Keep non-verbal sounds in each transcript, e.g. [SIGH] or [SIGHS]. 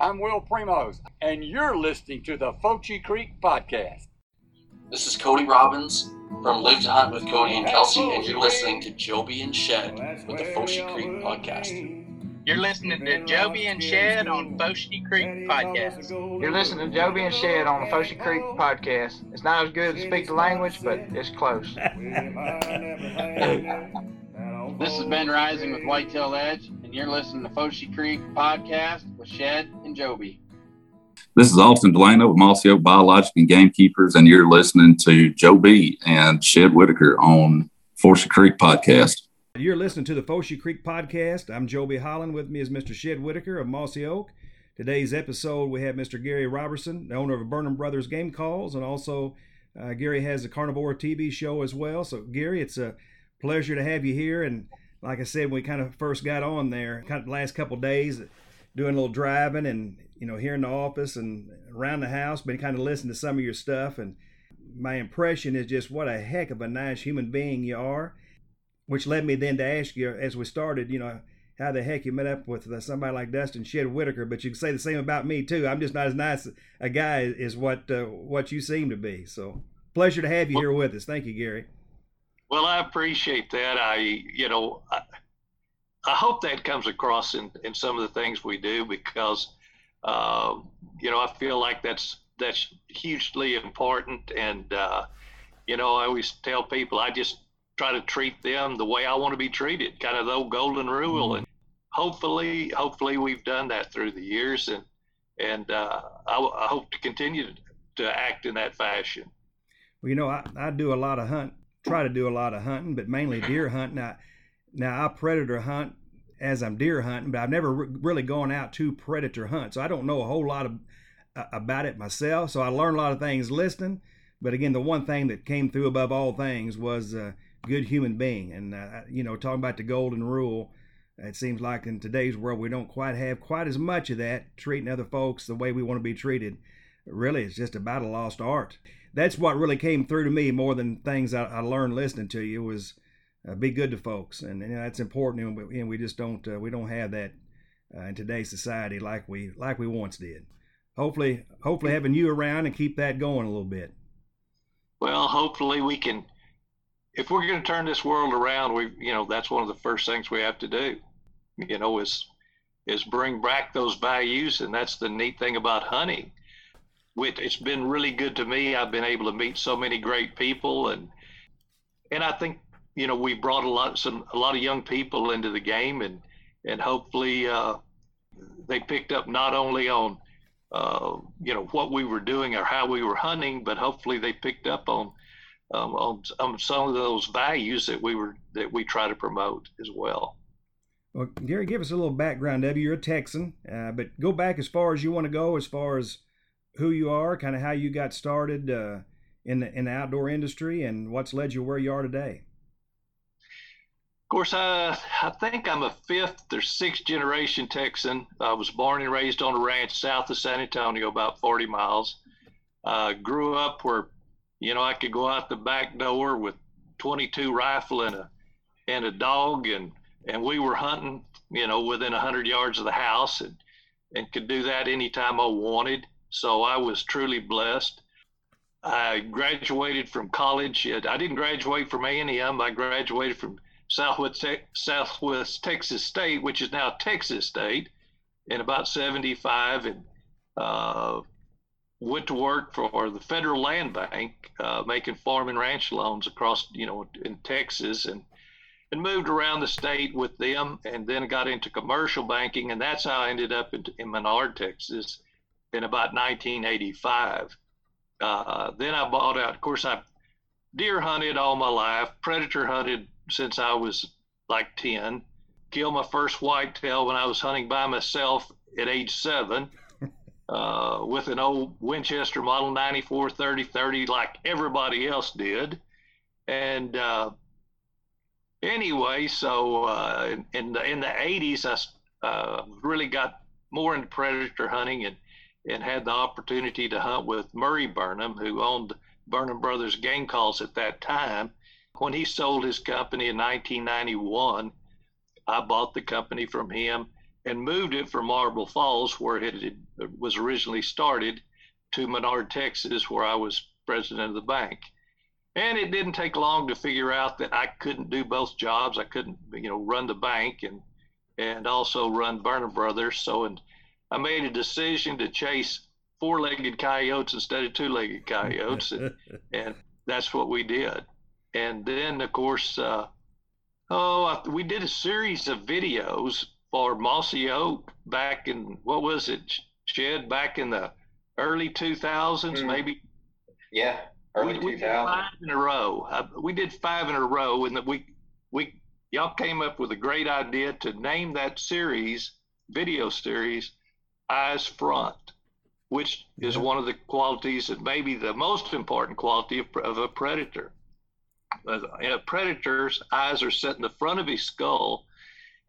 I'm Will Primos, and you're listening to the Fochi Creek Podcast. This is Cody Robbins from Live to Hunt with Cody and Kelsey, and you're listening to Joby and Shed with the Fochi Creek Podcast. You're listening to Joby and Shed on Fochi Creek Podcast. You're listening to Joby and Shed on the Fochi Creek Podcast. It's not as good to speak the language, but it's close. This is Ben Rising with Whitetail Edge, and you're listening to Fochi Creek Podcast with Shed and Joby. This is Austin Delano with Mossy Oak Biologic and Gamekeepers, and you're listening to Joe B and Shed Whitaker on Fochi Creek Podcast. You're listening to the Fochi Creek Podcast. I'm Joby Holland. With me is Mr. Shed Whitaker of Mossy Oak. Today's episode, we have Mr. Gary Robertson, the owner of Burnham Brothers Game Calls, and also uh, Gary has a Carnivore TV show as well. So, Gary, it's a pleasure to have you here. And like I said, we kind of first got on there, kind of the last couple days, doing a little driving and you know here in the office and around the house, been kind of listening to some of your stuff. And my impression is just what a heck of a nice human being you are, which led me then to ask you as we started, you know. How the heck you met up with uh, somebody like Dustin Shed Whitaker? But you can say the same about me too. I'm just not as nice a guy as what uh, what you seem to be. So pleasure to have you here with us. Thank you, Gary. Well, I appreciate that. I, you know, I, I hope that comes across in, in some of the things we do because, uh, you know, I feel like that's that's hugely important. And, uh, you know, I always tell people I just try to treat them the way I want to be treated, kind of the old golden rule. And hopefully, hopefully we've done that through the years. And, and uh, I, I hope to continue to, to act in that fashion. Well, you know, I, I do a lot of hunt, try to do a lot of hunting, but mainly deer hunting. Now, now I predator hunt as I'm deer hunting, but I've never re- really gone out to predator hunt, so I don't know a whole lot of, uh, about it myself. So I learned a lot of things listening. But again, the one thing that came through above all things was a good human being, and uh, you know, talking about the golden rule. It seems like in today's world we don't quite have quite as much of that, treating other folks the way we want to be treated. Really, it's just about a lost art that's what really came through to me more than things I, I learned listening to you was uh, be good to folks, and, and that's important. And we, and we just don't uh, we don't have that uh, in today's society like we like we once did. Hopefully, hopefully having you around and keep that going a little bit. Well, hopefully we can. If we're going to turn this world around, we you know that's one of the first things we have to do. You know, is is bring back those values, and that's the neat thing about hunting it's been really good to me. I've been able to meet so many great people, and and I think you know we brought a lot some a lot of young people into the game, and and hopefully uh, they picked up not only on uh, you know what we were doing or how we were hunting, but hopefully they picked up on um, on, on some of those values that we were that we try to promote as well. Well, Gary, give us a little background of you. You're a Texan, uh, but go back as far as you want to go, as far as who you are, kind of how you got started uh, in the in the outdoor industry, and what's led you where you are today. Of course, I I think I'm a fifth or sixth generation Texan. I was born and raised on a ranch south of San Antonio, about 40 miles. Uh, grew up where, you know, I could go out the back door with 22 rifle and a and a dog, and and we were hunting, you know, within 100 yards of the house, and and could do that anytime I wanted. So I was truly blessed. I graduated from college. I didn't graduate from A&M. I graduated from Southwest, Southwest Texas State, which is now Texas State, in about 75 and uh, went to work for the Federal Land Bank, uh, making farm and ranch loans across, you know, in Texas and and moved around the state with them and then got into commercial banking. And that's how I ended up in, in Menard, Texas in about 1985. Uh, then I bought out, of course, I deer hunted all my life, predator hunted since I was like 10, killed my first whitetail when I was hunting by myself at age seven. [LAUGHS] Uh, with an old Winchester Model 94 30 30, like everybody else did. And uh, anyway, so uh, in, in, the in the 80s, I uh, really got more into predator hunting and and had the opportunity to hunt with Murray Burnham, who owned Burnham Brothers Game Calls at that time. When he sold his company in 1991, I bought the company from him and moved it from Marble Falls, where it, was originally started, to Menard, Texas, where I was president of the bank. And it didn't take long to figure out that I couldn't do both jobs. I couldn't, you know, run the bank and and also run Burnham Brothers. So, and I made a decision to chase four-legged coyotes instead of two-legged coyotes, and, and that's what we did. And then, of course, uh, oh, we did a series of videos for Mossy Oak back in what was it, Shed, back in the early 2000s, mm. maybe. Yeah, early we, 2000s. five in a row. Uh, we did five in a row, and we we y'all came up with a great idea to name that series, video series, Eyes Front, which is one of the qualities and maybe the most important quality of, of a predator. Uh, a predator's eyes are set in the front of his skull,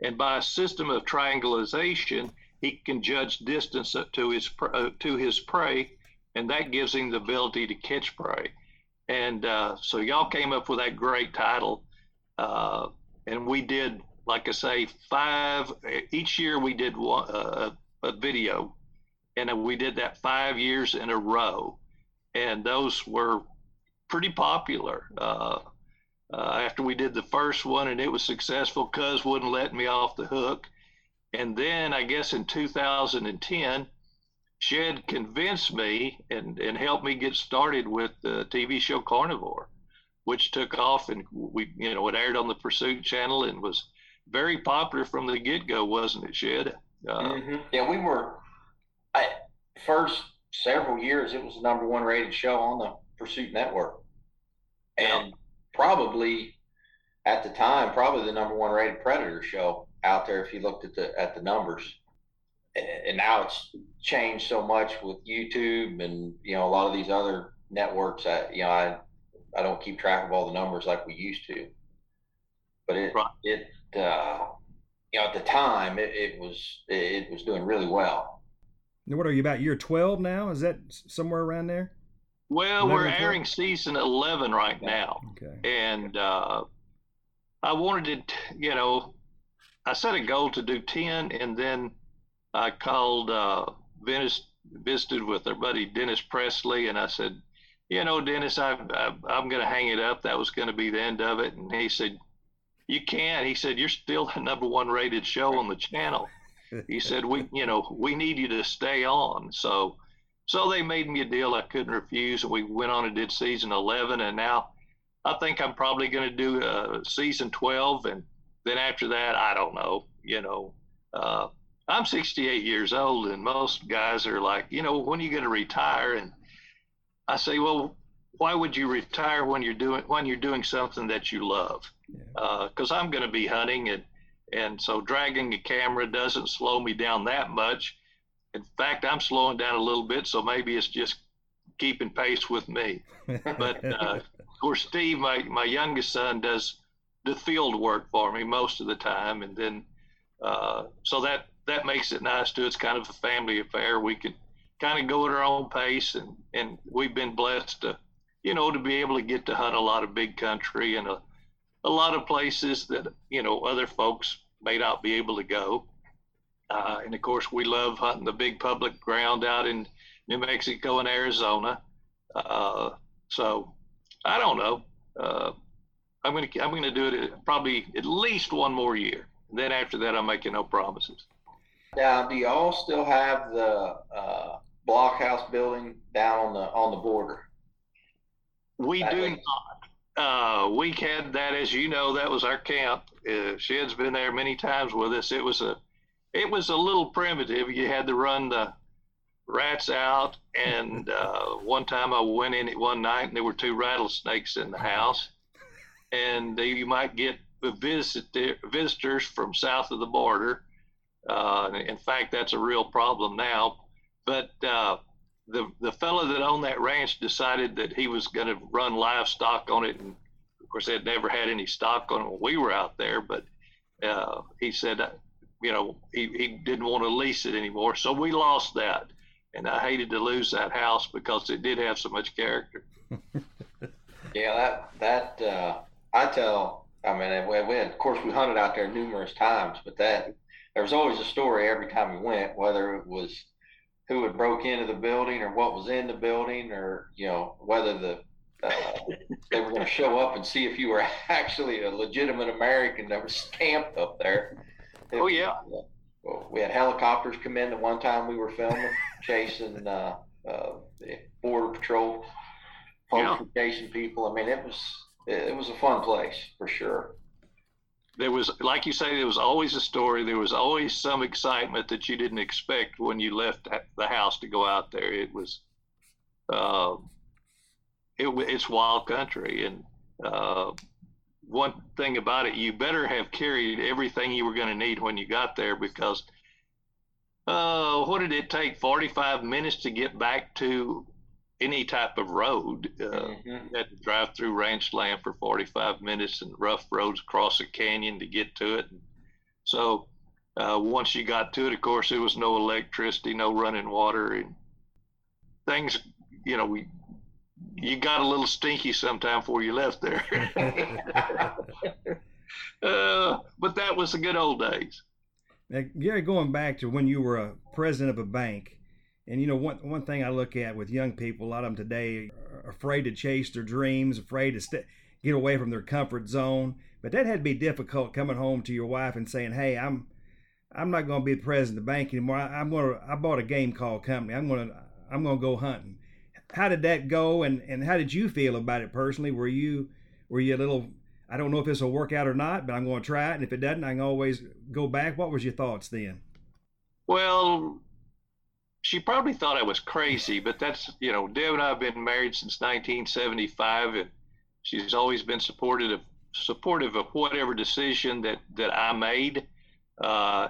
and by a system of triangulation, he can judge distance to his uh, to his prey, and that gives him the ability to catch prey. And uh, so y'all came up with that great title, uh, and we did, like I say, five each year. We did one, uh, a video, and we did that five years in a row, and those were pretty popular. Uh, uh, after we did the first one and it was successful, Cuz wouldn't let me off the hook. And then I guess in 2010, Shed convinced me and, and helped me get started with the TV show Carnivore, which took off and we, you know, it aired on the Pursuit channel and was very popular from the get go, wasn't it, Shed? Uh, mm-hmm. Yeah, we were, I, first several years, it was the number one rated show on the Pursuit Network. And yeah. Probably at the time, probably the number one rated Predator show out there if you looked at the at the numbers. And now it's changed so much with YouTube and you know a lot of these other networks. That you know I I don't keep track of all the numbers like we used to. But it right. it uh, you know at the time it, it was it was doing really well. now What are you about year twelve now? Is that somewhere around there? Well, we're airing season eleven right now, okay. and uh, I wanted to, you know, I set a goal to do 10, and then I called uh, Venice, visited with our buddy Dennis Presley, and I said, you know, Dennis, I, I, I'm going to hang it up. That was going to be the end of it. And he said, you can't. He said, you're still the number one rated show on the channel. He said, we, you know, we need you to stay on. So, so they made me a deal I couldn't refuse, and we went on and did season 11, and now I think I'm probably going to do uh, season 12, and then after that, I don't know. You know, uh, I'm 68 years old, and most guys are like, you know, when are you going to retire? And I say, well, why would you retire when you're doing when you're doing something that you love? Because yeah. uh, I'm going to be hunting, and and so dragging a camera doesn't slow me down that much. In fact, I'm slowing down a little bit, so maybe it's just keeping pace with me. But uh, of course, Steve, my my youngest son, does the field work for me most of the time, and then uh, so that that makes it nice too. It's kind of a family affair. We can kind of go at our own pace, and and we've been blessed to, you know, to be able to get to hunt a lot of big country and a a lot of places that you know other folks may not be able to go. Uh, and of course, we love hunting the big public ground out in New Mexico and Arizona. Uh, so I don't know. Uh, I'm gonna I'm gonna do it probably at least one more year. And then after that, I'm making no promises. Now, do y'all still have the uh, blockhouse building down on the on the border? We that do not. Uh, we had that, as you know, that was our camp. Uh, Shed's been there many times with us. It was a it was a little primitive. You had to run the rats out, and [LAUGHS] uh, one time I went in it one night, and there were two rattlesnakes in the house and they, you might get visitor, visitors from south of the border. Uh, in fact, that's a real problem now. But uh, the the fellow that owned that ranch decided that he was going to run livestock on it, and of course, they'd never had any stock on it when we were out there. But uh, he said, you know, he, he didn't want to lease it anymore, so we lost that. And I hated to lose that house because it did have so much character. [LAUGHS] yeah, that that uh, I tell, I mean, we, we had, of course we hunted out there numerous times, but that there was always a story every time we went, whether it was who had broke into the building or what was in the building, or you know whether the uh, they were going to show up and see if you were [LAUGHS] actually a legitimate American that was stamped up there. Oh yeah. Well, we had helicopters come in the one time we were filming, [LAUGHS] chasing uh, uh, the border patrol, Yeah. chasing people. I mean, it was it, it was a fun place for sure. there was like you say there was always a story there was always some excitement that you didn't expect when you left the house to go out there it was uh, it, it's wild country and uh, one thing about it you better have carried everything you were going to need when you got there because uh, what did it take 45 minutes to get back to any type of road uh, Mhm. you had to drive through ranch land for 45 minutes and rough roads across a canyon to get to it. So uh, once you got to it, of course, there was no electricity, no running water, and things, you know, we you got a little stinky sometime before you left there. [LAUGHS] uh, but that was the good old days. Now, Gary, going back to when you were a president of a bank, and you know one one thing I look at with young people, a lot of them today are afraid to chase their dreams, afraid to st- get away from their comfort zone. But that had to be difficult coming home to your wife and saying, "Hey, I'm I'm not going to be the president of the bank anymore. I, I'm going to I bought a game call company. I'm going to I'm going to go hunting." How did that go, and and how did you feel about it personally? Were you were you a little I don't know if this will work out or not, but I'm going to try it. And if it doesn't, I can always go back. What was your thoughts then? Well, she probably thought I was crazy, but that's, you know, Deb and I have been married since 1975, and she's always been supportive of, supportive of whatever decision that, that I made. Uh,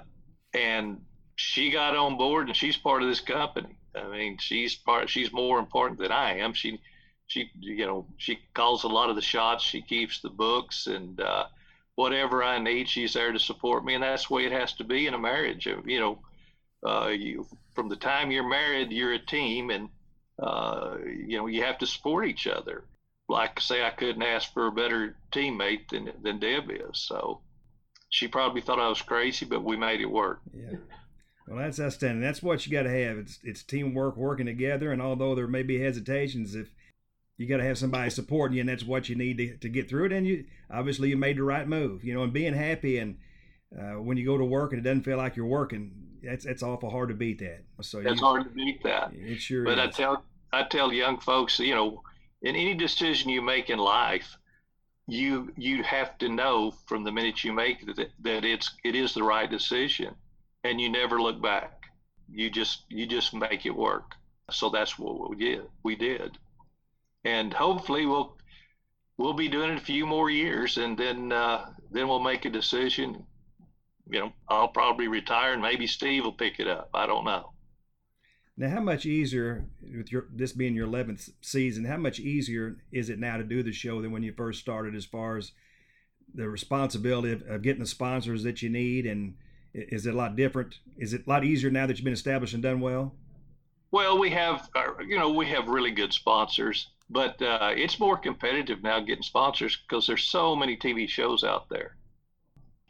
and she got on board, and she's part of this company. I mean, she's part, she's more important than I am. She, she, you know, she calls a lot of the shots. She keeps the books, and uh, whatever I need, she's there to support me, and that's the way it has to be in a marriage. You know, uh, you from the time you're married, you're a team, and uh, you know you have to support each other. Like I say, I couldn't ask for a better teammate than than Deb is. So she probably thought I was crazy, but we made it work. Yeah. Well, that's outstanding. That's what you got to have. It's it's teamwork, working together, and although there may be hesitations, if you got to have somebody supporting you, and that's what you need to, to get through it. And you obviously you made the right move, you know, and being happy and uh, when you go to work and it doesn't feel like you're working, that's that's awful hard to beat that. So It's you, hard to beat that. It sure But I tell I tell young folks, you know, in any decision you make in life, you you have to know from the minute you make it that, that it's it is the right decision, and you never look back. You just you just make it work. So that's what we did. We did, and hopefully we'll we'll be doing it a few more years, and then uh, then we'll make a decision. You know, I'll probably retire, and maybe Steve will pick it up. I don't know. Now, how much easier with your this being your eleventh season? How much easier is it now to do the show than when you first started? As far as the responsibility of, of getting the sponsors that you need, and is it a lot different? Is it a lot easier now that you've been established and done well? Well, we have, uh, you know, we have really good sponsors, but uh, it's more competitive now getting sponsors because there's so many TV shows out there.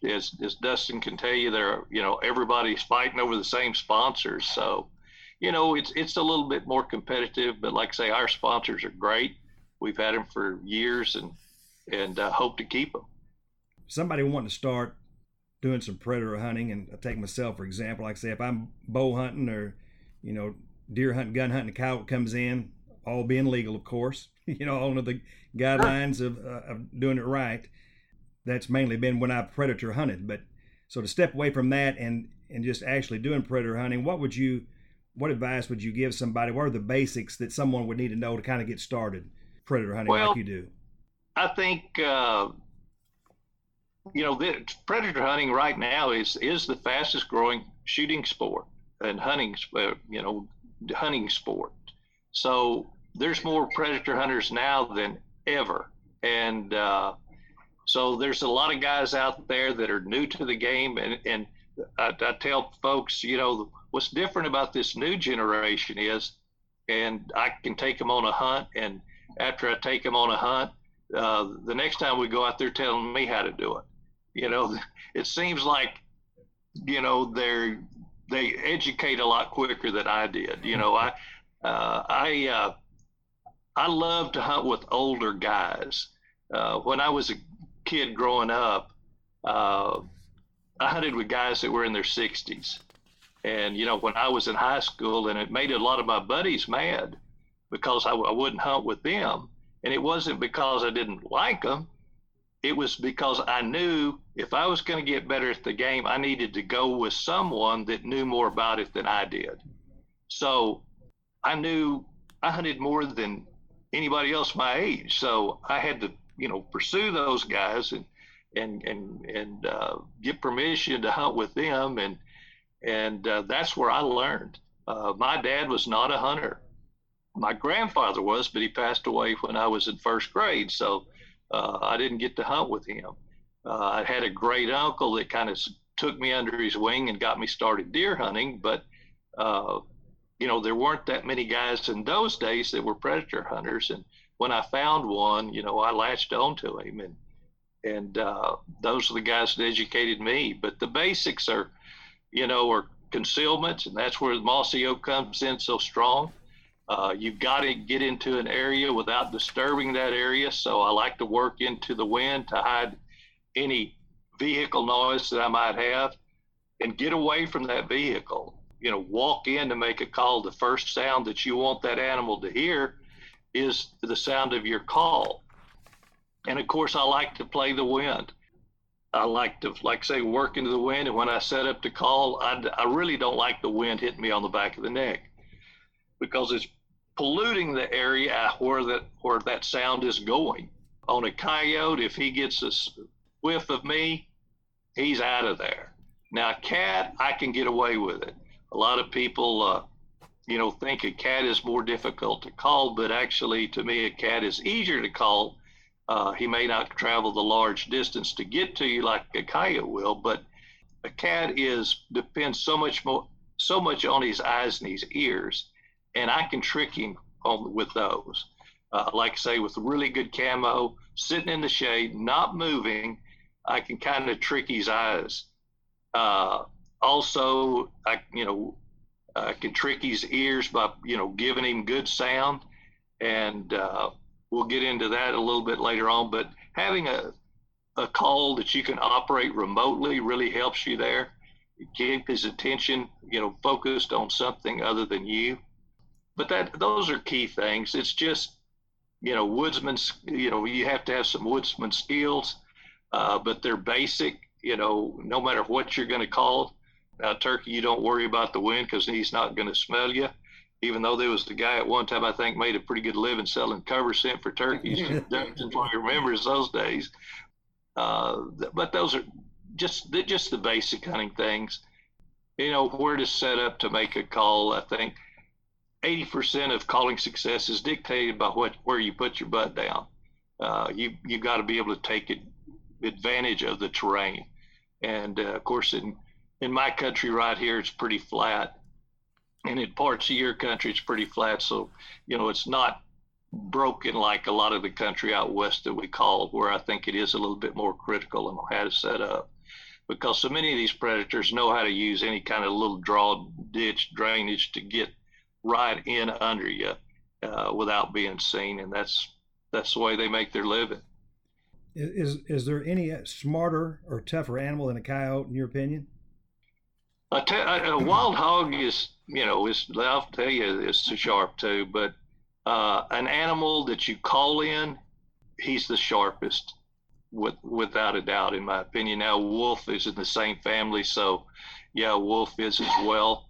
As, as Dustin can tell you, there, you know, everybody's fighting over the same sponsors. So, you know, it's it's a little bit more competitive. But like I say, our sponsors are great. We've had them for years, and and uh, hope to keep them. somebody wanting to start doing some predator hunting, and I take myself for example, like I say, if I'm bow hunting or, you know, deer hunting, gun hunting, a cow comes in, all being legal, of course, [LAUGHS] you know, all under the guidelines of, uh, of doing it right. That's mainly been when I predator hunted. But so to step away from that and and just actually doing predator hunting, what would you, what advice would you give somebody? What are the basics that someone would need to know to kind of get started predator hunting Well, like you do? I think uh, you know the predator hunting right now is is the fastest growing shooting sport and hunting uh, you know hunting sport. So there's more predator hunters now than ever, and uh, so there's a lot of guys out there that are new to the game, and and I, I tell folks, you know, what's different about this new generation is, and I can take them on a hunt, and after I take them on a hunt, uh, the next time we go out there telling me how to do it. You know, it seems like you know, they're they educate a lot quicker than I did. You know, I uh, I uh, I love to hunt with older guys. Uh, when I was a kid growing up, uh, I hunted with guys that were in their 60s. And, you know, when I was in high school, and it made a lot of my buddies mad because I, I wouldn't hunt with them. And it wasn't because I didn't like them, it was because I knew if I was going to get better at the game, I needed to go with someone that knew more about it than I did. So I knew I hunted more than anybody else my age. So I had to, you know, pursue those guys and and and and uh, get permission to hunt with them, and and uh, that's where I learned. Uh, my dad was not a hunter. My grandfather was, but he passed away when I was in first grade, so uh, I didn't get to hunt with him. Uh, I had a great uncle that kind of took me under his wing and got me started deer hunting, but uh, you know there weren't that many guys in those days that were predator hunters, and when I found one, you know I latched onto him and and uh, those are the guys that educated me. But the basics are, you know, are concealments, and that's where the mossy oak comes in so strong. Uh, you've got to get into an area without disturbing that area. So I like to work into the wind to hide any vehicle noise that I might have and get away from that vehicle. You know, walk in to make a call. The first sound that you want that animal to hear is the sound of your call. And of course, I like to play the wind. I like to, like say, work into the wind. And when I set up to call, I, I really don't like the wind hitting me on the back of the neck because it's polluting the area where that where that sound is going. On a coyote, if he gets a whiff of me, he's out of there. Now, cat, I can get away with it. A lot of people, uh, you know, think a cat is more difficult to call, but actually, to me, a cat is easier to call uh, he may not travel the large distance to get to you like a coyote will, but a cat is depends so much more so much on his eyes and his ears, and I can trick him on with those. Uh, like I say with really good camo, sitting in the shade, not moving, I can kind of trick his eyes. Uh, also, I you know I can trick his ears by you know giving him good sound, and uh, we'll get into that a little bit later on. But having a a call that you can operate remotely really helps you there. Keep his attention, you know, focused on something other than you. But that those are key things. It's just, you know, woodsman's. You know, you have to have some woodsman skills, uh, but they're basic. You know, no matter what you're going to call. Now, turkey, you don't worry about the wind because he's not going to smell you even though there was the guy at one time I think made a pretty good living selling cover scent for turkeys. [LAUGHS] Duncan remembers those days. Uh, but those are just just the basic hunting things. You know where to set up to make a call. I think 80% of calling success is dictated by what where you put your butt down. Uh, you you got to be able to take it, advantage of the terrain, and uh, of course in in my country right here it's pretty flat. And in parts of your country it's pretty flat. So you know it's not broken like a lot of the country out west that we call where i think it is a little bit more critical on how to set up. Because so many of these predators know how to use any kind of little draw ditch drainage to get right in under you uh, without being seen. And that's that's the way they make their living is is there any smarter or tougher animal than a coyote in your opinion a wild hog is, you know, is I'll tell you, it's sharp too. But uh, an animal that you call in, he's the sharpest, with without a doubt, in my opinion. Now, wolf is in the same family, so yeah, wolf is as well.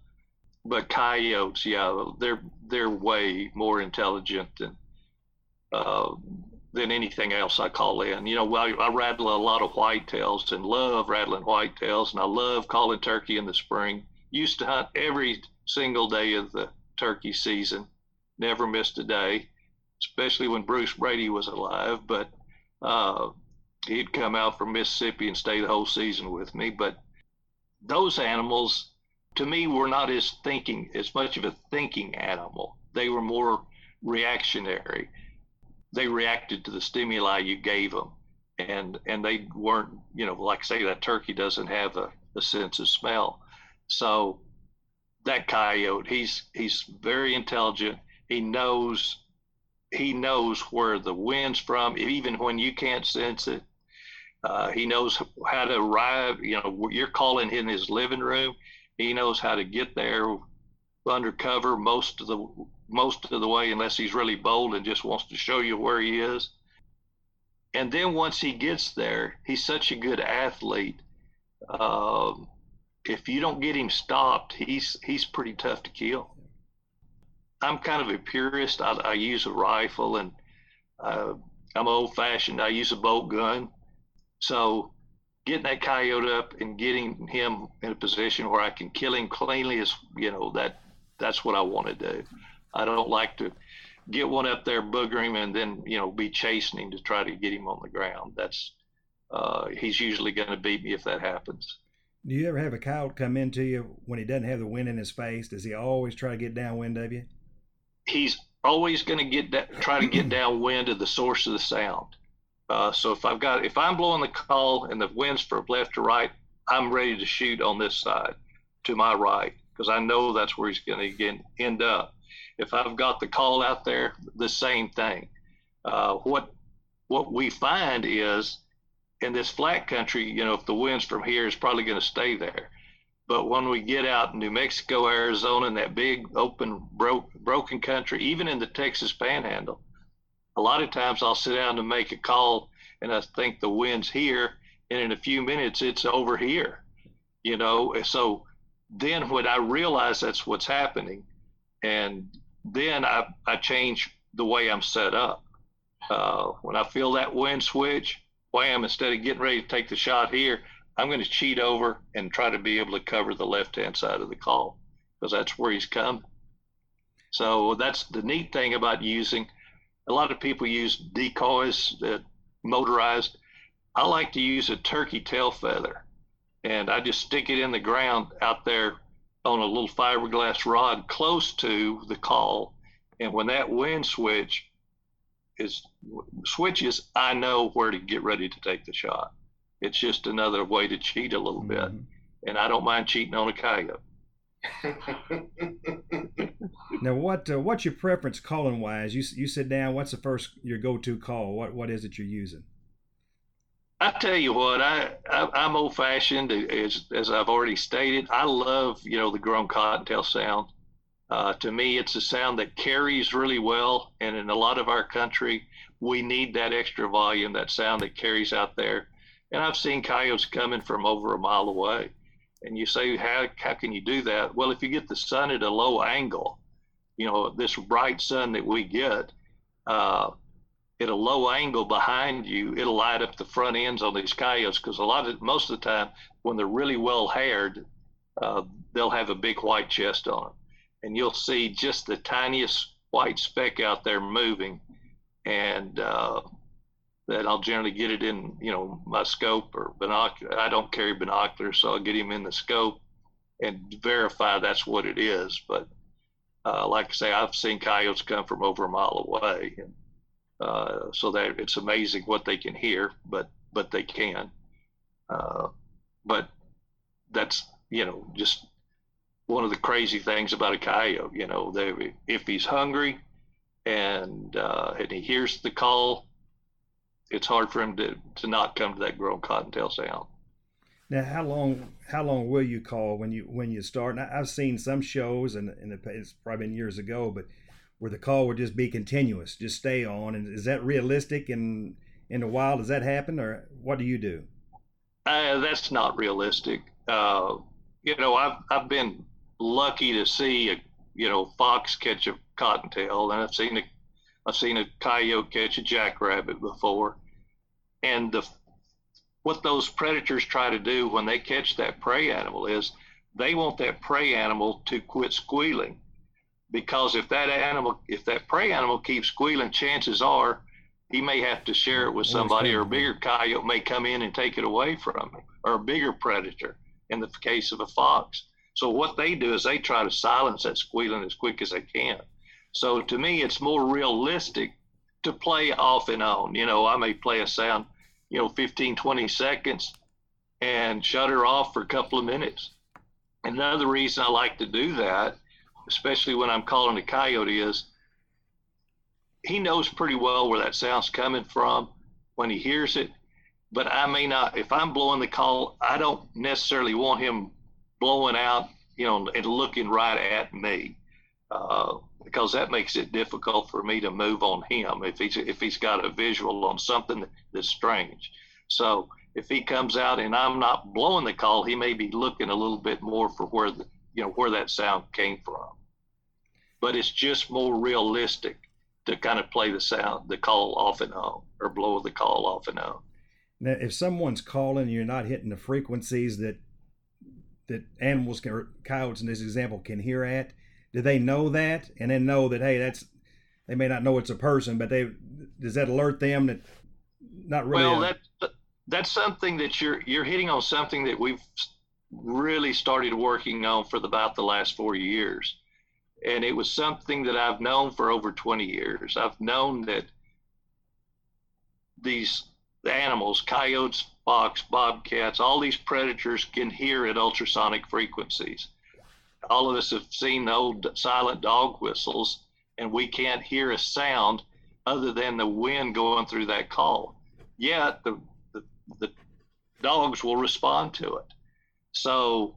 But coyotes, yeah, they're they're way more intelligent than uh, than anything else I call in. You know, I, I rattle a lot of whitetails and love rattling whitetails, and I love calling turkey in the spring. Used to hunt every single day of the turkey season, never missed a day, especially when Bruce Brady was alive. But uh, he'd come out from Mississippi and stay the whole season with me. But those animals, to me, were not as thinking, as much of a thinking animal. They were more reactionary they reacted to the stimuli you gave them and and they weren't you know like say that turkey doesn't have a a sense of smell. So that coyote, he's he's very intelligent. He knows he knows where the wind's from, even when you can't sense it. Uh, he knows how to arrive. You know, you're calling in his living room. He knows how to get there undercover most of the most of the way, unless he's really bold and just wants to show you where he is. And then once he gets there, he's such a good athlete. Um, if you don't get him stopped, he's he's pretty tough to kill. I'm kind of a purist. I, I use a rifle, and uh, I'm old fashioned. I use a bolt gun. So getting that coyote up and getting him in a position where I can kill him cleanly is, you know, that that's what I want to do. I don't like to get one up there, booger him, and then you know be chasing him to try to get him on the ground. That's uh, he's usually going to beat me if that happens. Do you ever have a coyote come into you when he doesn't have the wind in his face? Does he always try to get downwind of you? He's always going to get that, try to get downwind of the source of the sound. Uh, so if I've got if I'm blowing the call and the wind's from left to right, I'm ready to shoot on this side to my right because I know that's where he's going to end up. If I've got the call out there, the same thing. Uh, what what we find is in this flat country, you know, if the wind's from here, it's probably going to stay there. But when we get out in New Mexico, Arizona, and that big open broke, broken country, even in the Texas Panhandle, a lot of times I'll sit down to make a call and I think the wind's here, and in a few minutes it's over here. You know, so then when I realize that's what's happening, and then I, I change the way I'm set up. Uh, when I feel that wind switch, wham, instead of getting ready to take the shot here, I'm going to cheat over and try to be able to cover the left hand side of the call because that's where he's coming. So that's the neat thing about using. A lot of people use decoys that motorized. I like to use a turkey tail feather and I just stick it in the ground out there on a little fiberglass rod close to the call. And when that wind switch is switches, I know where to get ready to take the shot. It's just another way to cheat a little bit. Mm-hmm. And I don't mind cheating on a coyote. [LAUGHS] now, what uh, what's your preference calling wise? You you sit down. What's the first your go to call? What what is it you're using? I tell you what, I, I am old fashioned as as I've already stated. I love you know the grown cottontail sound. Uh, to me, it's a sound that carries really well, and in a lot of our country, we need that extra volume, that sound that carries out there. And I've seen coyotes coming from over a mile away, and you say, how how can you do that? Well, if you get the sun at a low angle, you know this bright sun that we get. Uh, at a low angle behind you, it'll light up the front ends on these coyotes because a lot of most of the time when they're really well haired, uh, they'll have a big white chest on them, and you'll see just the tiniest white speck out there moving, and uh, that I'll generally get it in you know my scope or binocular. I don't carry binoculars, so I'll get him in the scope and verify that's what it is. But uh, like I say, I've seen coyotes come from over a mile away, and uh, so that it's amazing what they can hear, but but they can. Uh, but that's you know just one of the crazy things about a coyote. You know, they, if he's hungry and uh, and he hears the call, it's hard for him to, to not come to that grown cottontail sound. Now, how long how long will you call when you when you start? And I've seen some shows, and, and it's probably been years ago, but where the call would just be continuous, just stay on. And is that realistic in in the wild? Does that happen, or what do you do? Uh, that's not realistic. Uh, you know, I've I've been lucky to see a you know fox catch a cottontail, and I've seen a I've seen a coyote catch a jackrabbit before, and the what those predators try to do when they catch that prey animal is they want that prey animal to quit squealing because if that animal, if that prey animal keeps squealing, chances are he may have to share it with somebody, or a bigger coyote may come in and take it away from him, or a bigger predator in the case of a fox. So what they do is they try to silence that squealing as quick as they can. So to me, it's more realistic to play off and on. You know, I may play a sound, you know, 15, 20 seconds, and shut her off for a couple of minutes. Another reason I like to do that, especially when I'm calling a coyote, is he knows pretty well where that sound's coming from when he hears it. But I may not, if I'm blowing the call, I don't necessarily want him blowing out, you know, and looking right at me. Uh, because that makes it difficult for me to move on him if he's if he's got a visual on something that's strange. So if he comes out and I'm not blowing the call, he may be looking a little bit more for where the you know where that sound came from. But it's just more realistic to kind of play the sound, the call off and on, or blow the call off and on. Now, if someone's calling, you're not hitting the frequencies that that animals can, or coyotes in this example, can hear at. Do they know that, and then know that hey, that's they may not know it's a person, but they does that alert them that not really? Well, a, that that's something that you're you're hitting on something that we've really started working on for the, about the last four years, and it was something that I've known for over 20 years. I've known that these animals, coyotes, fox, bobcats, all these predators can hear at ultrasonic frequencies. All of us have seen the old silent dog whistles, and we can't hear a sound other than the wind going through that call. Yet the the dogs will respond to it. So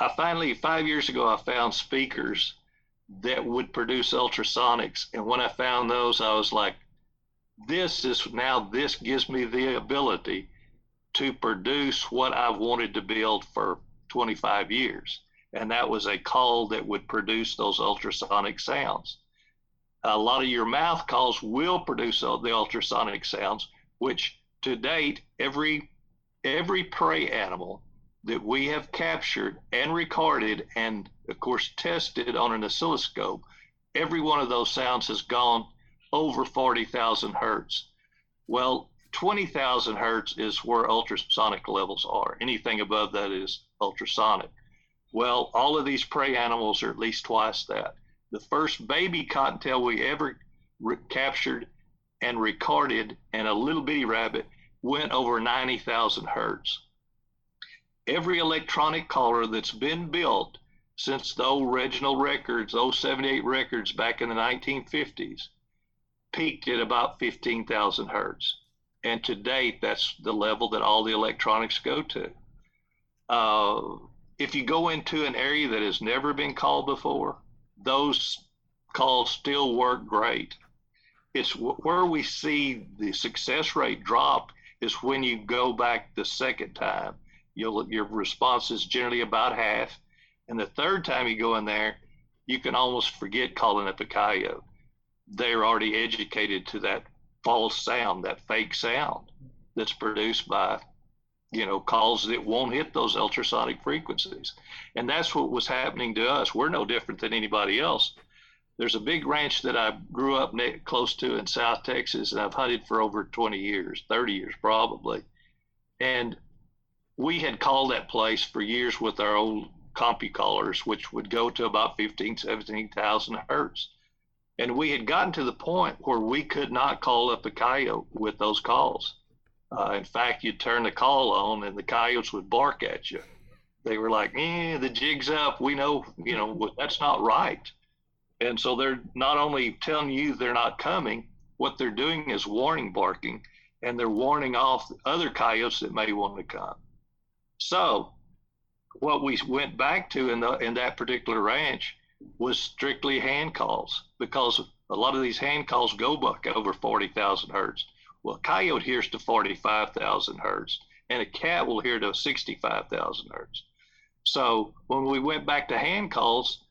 I finally, five years ago, I found speakers that would produce ultrasonics. And when I found those, I was like, this is now, this gives me the ability to produce what I've wanted to build for 25 years. And that was a call that would produce those ultrasonic sounds. A lot of your mouth calls will produce the ultrasonic sounds, which to date, every every prey animal that we have captured and recorded and of course tested on an oscilloscope, every one of those sounds has gone over 40,000 hertz. Well, 20,000 hertz is where ultrasonic levels are. Anything above that is ultrasonic. Well, all of these prey animals are at least twice that. The first baby cottontail we ever re- captured and recorded, and a little bitty rabbit went over 90,000 hertz. Every electronic caller that's been built since the old Reginald records, those 78 records back in the 1950s, peaked at about 15,000 hertz. And to date, that's the level that all the electronics go to. Uh, if you go into an area that has never been called before, those calls still work great it's where we see the success rate drop is when you go back the second time. You'll, your response is generally about half. And the third time you go in there, you can almost forget calling up a coyote. They're already educated to that false sound, that fake sound that's produced by, you know, calls that won't hit those ultrasonic frequencies. And that's what was happening to us. We're no different than anybody else there's a big ranch that I grew up close to in South Texas, and I've hunted for over 20 years, 30 years probably. And we had called that place for years with our old CompuCallers, which would go to about 15, 17,000 hertz. And we had gotten to the point where we could not call up a coyote with those calls. Uh, in fact, you'd turn the call on and the coyotes would bark at you. They were like, eh, the jig's up. We know, you know, that's not right. And so they're not only telling you they're not coming, what they're doing is warning barking and they're warning off other coyotes that may want to come. So what we went back to in the in that particular ranch was strictly hand calls because a lot of these hand calls go buck over 40,000 hertz. Well, coyote hears to 45,000 hertz and a cat will hear to 65,000 hertz. So when we went back to hand calls,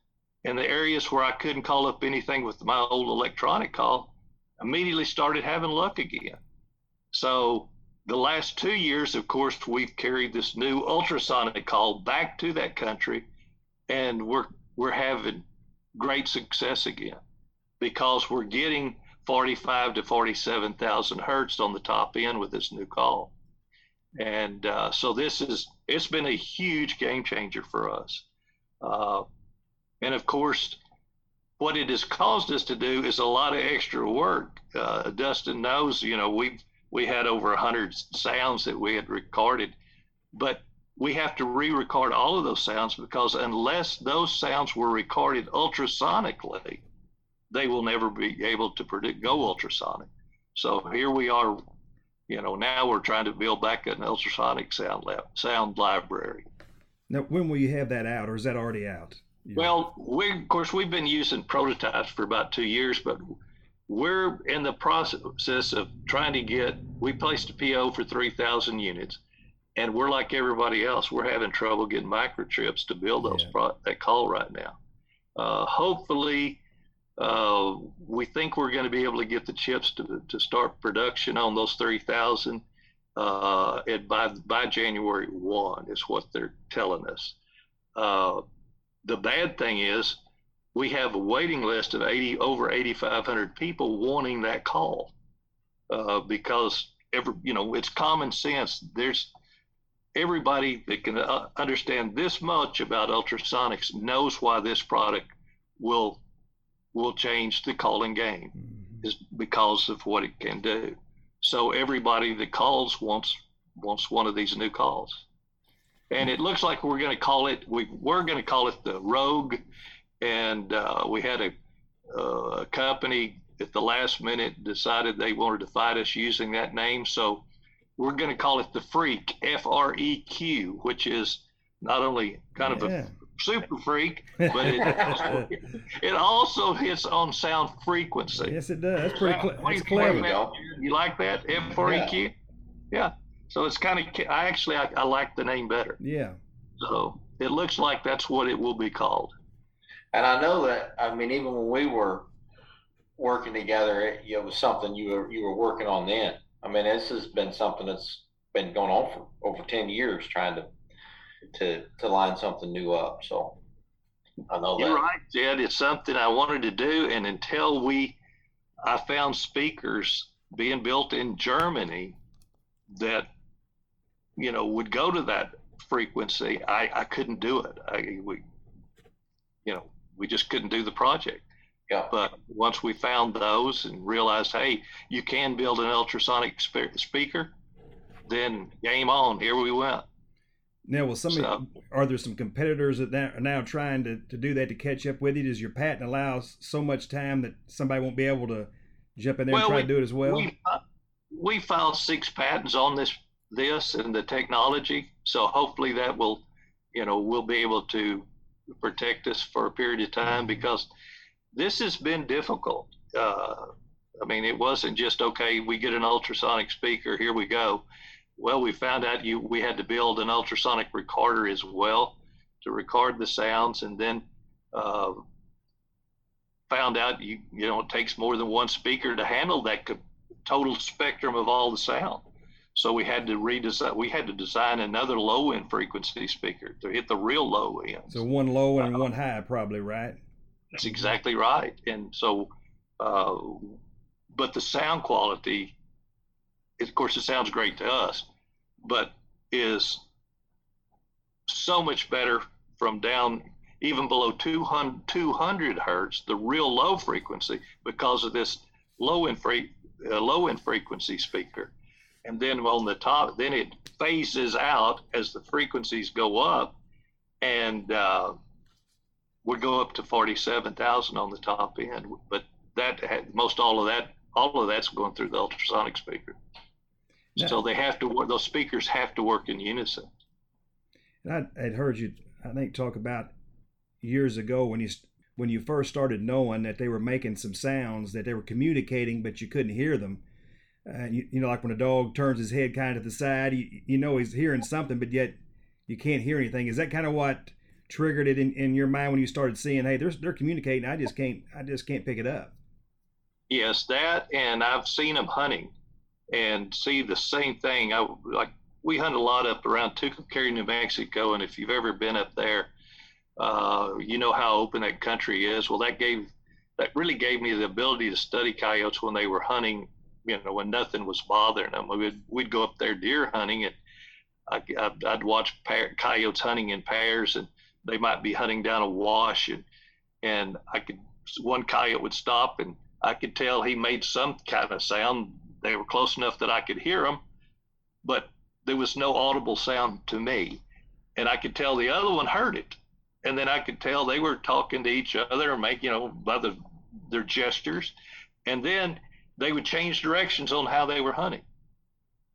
in the areas where I couldn't call up anything with my old electronic call, immediately started having luck again. So the last two years, of course, we've carried this new ultrasonic call back to that country, and we're we're having great success again because we're getting 45 to 47,000 hertz on the top end with this new call. And uh, so this is it's been a huge game changer for us. Uh, and of course, what it has caused us to do is a lot of extra work. Uh, Dustin knows, you know, we we had over 100 sounds that we had recorded. but we have to re-record all of those sounds because unless those sounds were recorded ultrasonically, they will never be able to predict go ultrasonic. So here we are, you know, now we're trying to build back an ultrasonic sound lab, sound library. Now, when will you have that out, or is that already out? Yeah. Well, we of course we've been using prototypes for about two years, but we're in the process of trying to get. We placed a PO for three thousand units and we're like everybody else. We're having trouble getting microchips to build those yeah. pro- that call right now. Uh, hopefully, uh, we think we're going to be able to get the chips to, to start production on those 3,000 uh, by by January one is what they're telling us. Uh, the bad thing is we have a waiting list of 80 over 8,500 people wanting that call uh, because every you know it's common sense. There's everybody that can uh, understand this much about ultrasonics knows why this product will will change the calling game mm-hmm. is because of what it can do. So everybody that calls wants wants one of these new calls. And it looks like we're going to call it we we're going to call it the Rogue and uh, we had a, uh, a company at the last minute decided they wanted to fight us using that name so we're going to call it the Freak, F R E Q, which is not only kind yeah. of a super freak, but it [LAUGHS] also, it also hits on sound frequency. Yes, it does. That's pretty cl- that's clever. You like that? F R E Q? Yeah. So it's kind of, I actually, I, I like the name better. Yeah. So it looks like that's what it will be called. And I know that, I mean, even when we were working together, it, it was something you were, you were working on then. I mean, this has been something that's been going on for over 10 years trying to to to line something new up. So I know You're that. right, Jed. It's something I wanted to do, and until we, I found speakers being built in Germany that, you know, would go to that frequency. I I couldn't do it. I we, you know, we just couldn't do the project. Yeah. But once we found those and realized, hey, you can build an ultrasonic spe- speaker, then game on. Here we went. Now, will somebody so, are there some competitors that are now trying to, to do that to catch up with you? Does your patent allow so much time that somebody won't be able to jump in there well, and try we, to do it as well? We, uh, we filed six patents on this this and the technology, so hopefully that will, you know, we'll be able to protect us for a period of time because this has been difficult. Uh, I mean, it wasn't just okay. We get an ultrasonic speaker, here we go. Well, we found out you we had to build an ultrasonic recorder as well to record the sounds, and then uh, found out you you know it takes more than one speaker to handle that total spectrum of all the sound. So we had to redesign. We had to design another low end frequency speaker to hit the real low end. So one low and uh, one high, probably right. That's exactly right. And so, uh, but the sound quality, of course, it sounds great to us, but is so much better from down even below 200, 200 hertz, the real low frequency, because of this low free, uh, low in frequency speaker. And then on the top, then it phases out as the frequencies go up, and uh, would go up to 47,000 on the top end, but that had, most all of that, all of that's going through the ultrasonic speaker. Yeah. So they have to work, those speakers have to work in unison. And I had heard you, I think, talk about years ago when you when you first started knowing that they were making some sounds that they were communicating, but you couldn't hear them. Uh, you, you know, like when a dog turns his head kind of to the side, you, you know he's hearing something, but yet you can't hear anything. Is that kind of what triggered it in, in your mind when you started seeing, hey, they're they're communicating. I just can't I just can't pick it up. Yes, that, and I've seen them hunting, and see the same thing. I like we hunt a lot up around Tucumcari, New Mexico, and if you've ever been up there, uh, you know how open that country is. Well, that gave that really gave me the ability to study coyotes when they were hunting. You know, when nothing was bothering them. We'd we'd go up there deer hunting, and I, I'd, I'd watch coyotes hunting in pairs, and they might be hunting down a wash and and I could one coyote would stop and I could tell he made some kind of sound. They were close enough that I could hear them, but there was no audible sound to me, and I could tell the other one heard it, and then I could tell they were talking to each other, make you know by the their gestures, and then they would change directions on how they were hunting.